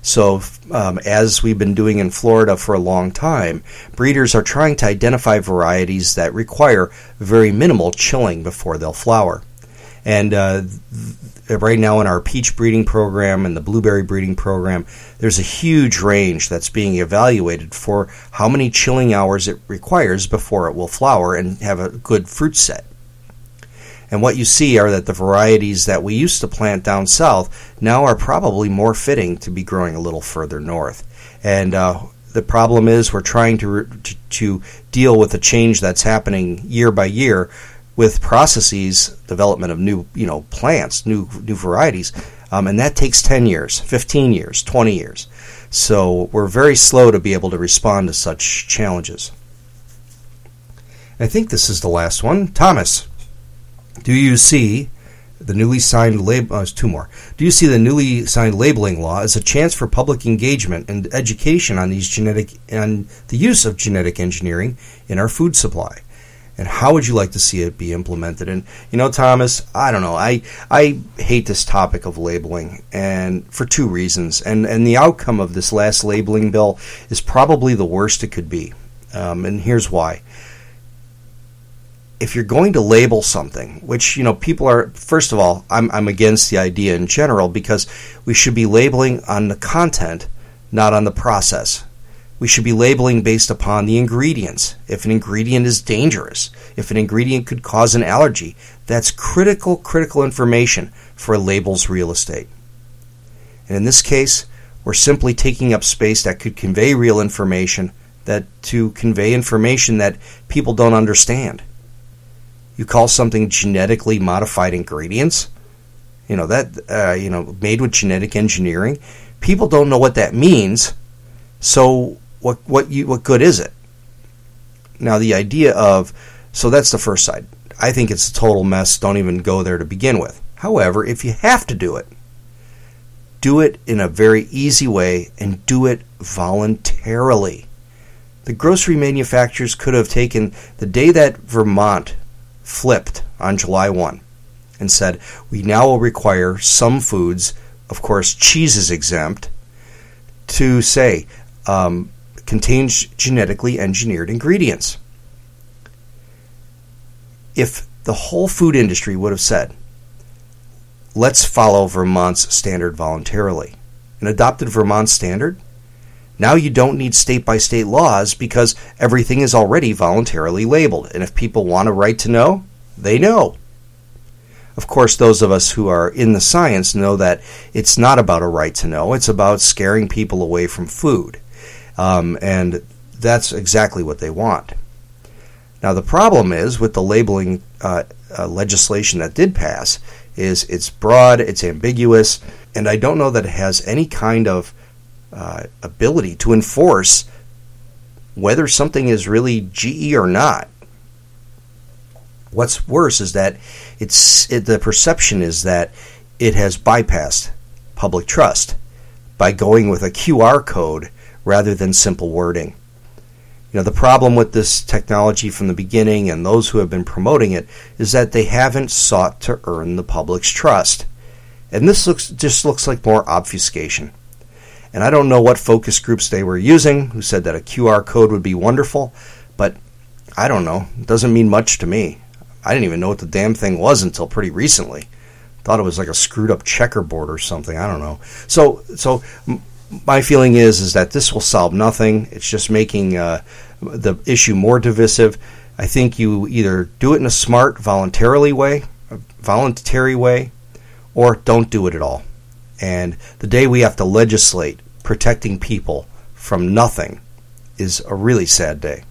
So, um, as we've been doing in Florida for a long time, breeders are trying to identify varieties that require very minimal chilling before they'll flower. And uh, right now in our peach breeding program and the blueberry breeding program, there's a huge range that's being evaluated for how many chilling hours it requires before it will flower and have a good fruit set. And what you see are that the varieties that we used to plant down south now are probably more fitting to be growing a little further north. And uh, the problem is we're trying to, to, to deal with the change that's happening year by year with processes, development of new you know plants, new new varieties, um, and that takes 10 years, 15 years, 20 years. So we're very slow to be able to respond to such challenges. I think this is the last one. Thomas, do you see the newly signed label? Oh, two more. Do you see the newly signed labeling law as a chance for public engagement and education on these genetic and the use of genetic engineering in our food supply? And how would you like to see it be implemented? And you know, Thomas, I don't know. I I hate this topic of labeling, and for two reasons. And and the outcome of this last labeling bill is probably the worst it could be. Um, and here's why. If you're going to label something, which you know people are, first of all, I'm I'm against the idea in general because we should be labeling on the content, not on the process We should be labeling based upon the ingredients. If an ingredient is dangerous, if an ingredient could cause an allergy, that's critical, critical information for a label's real estate. And in this case, we're simply taking up space that could convey real information, that to convey information that people don't understand. You call something genetically modified ingredients, you know that uh, you know made with genetic engineering. People don't know what that means, so what what you what good is it? Now the idea of so that's the first side. I think it's a total mess. Don't even go there to begin with. However, if you have to do it, do it in a very easy way and do it voluntarily. The grocery manufacturers could have taken the day that Vermont flipped on July 1 and said, we now will require some foods, of course, cheese is exempt, to say, um, contains genetically engineered ingredients. If the whole food industry would have said, let's follow Vermont's standard voluntarily, and adopted Vermont's standard, now you don't need state by state laws because everything is already voluntarily labeled. And if people want a right to know, they know. Of course, those of us who are in the science know that it's not about a right to know, it's about scaring people away from food. Um, and that's exactly what they want. Now, the problem is with the labeling uh, uh, legislation that did pass is it's broad, it's ambiguous, and I don't know that it has any kind of uh, ability to enforce whether something is really GE or not. What's worse is that it's it, the perception is that it has bypassed public trust by going with a QR code rather than simple wording. You know, the problem with this technology from the beginning and those who have been promoting it is that they haven't sought to earn the public's trust. And this looks just looks like more obfuscation. And I don't know what focus groups they were using who said that a QR code would be wonderful, but I don't know. It doesn't mean much to me. I didn't even know what the damn thing was until pretty recently. Thought it was like a screwed up checkerboard or something. I don't know. So so my feeling is is that this will solve nothing. It's just making uh, the issue more divisive. I think you either do it in a smart, voluntarily way, voluntary way, or don't do it at all. And the day we have to legislate protecting people from nothing is a really sad day.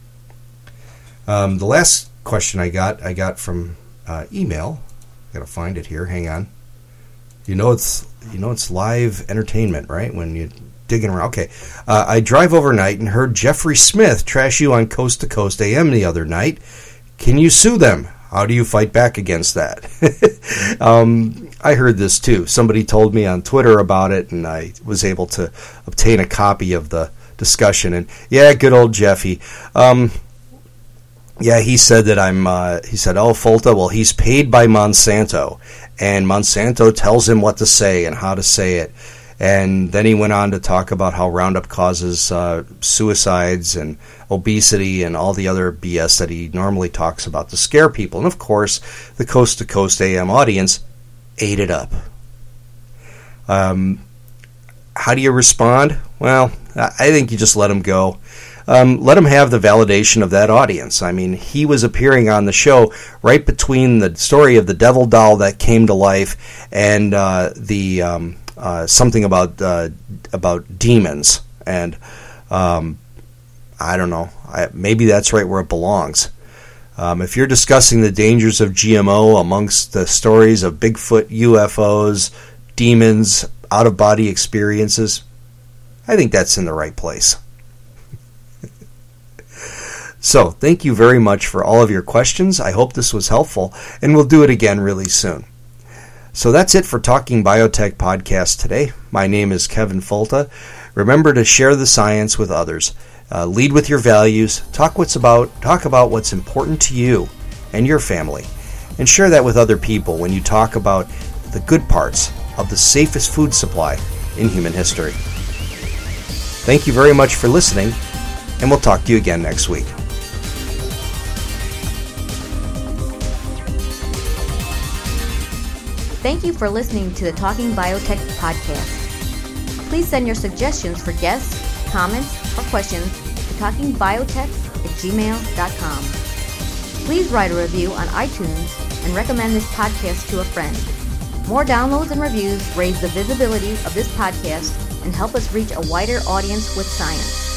Um, the last question I got, I got from uh, email. I gotta find it here. Hang on. You know it's you know it's live entertainment, right? When you digging around. Okay. Uh, I drive overnight and heard Jeffrey Smith trash you on Coast to Coast AM the other night. Can you sue them? How do you fight back against that? um, I heard this too. Somebody told me on Twitter about it, and I was able to obtain a copy of the discussion. And yeah, good old Jeffy. Um, yeah, he said that I'm. Uh, he said, "Oh, Folta. Well, he's paid by Monsanto, and Monsanto tells him what to say and how to say it." And then he went on to talk about how Roundup causes uh, suicides and obesity and all the other BS that he normally talks about to scare people. And of course, the Coast to Coast AM audience ate it up. Um, how do you respond? Well, I think you just let him go. Um, let him have the validation of that audience. I mean, he was appearing on the show right between the story of the devil doll that came to life and uh, the um, uh, something about uh, about demons, and um, I don't know. I, maybe that's right where it belongs. Um, if you're discussing the dangers of GMO amongst the stories of Bigfoot, UFOs, demons, out of body experiences, I think that's in the right place. so, thank you very much for all of your questions. I hope this was helpful, and we'll do it again really soon. So that's it for Talking Biotech podcast today. My name is Kevin Folta. Remember to share the science with others. Uh, lead with your values. Talk what's about. Talk about what's important to you and your family, and share that with other people when you talk about the good parts of the safest food supply in human history. Thank you very much for listening, and we'll talk to you again next week. Thank you for listening to the Talking Biotech podcast. Please send your suggestions for guests, comments, or questions to talkingbiotech at gmail.com. Please write a review on iTunes and recommend this podcast to a friend. More downloads and reviews raise the visibility of this podcast and help us reach a wider audience with science.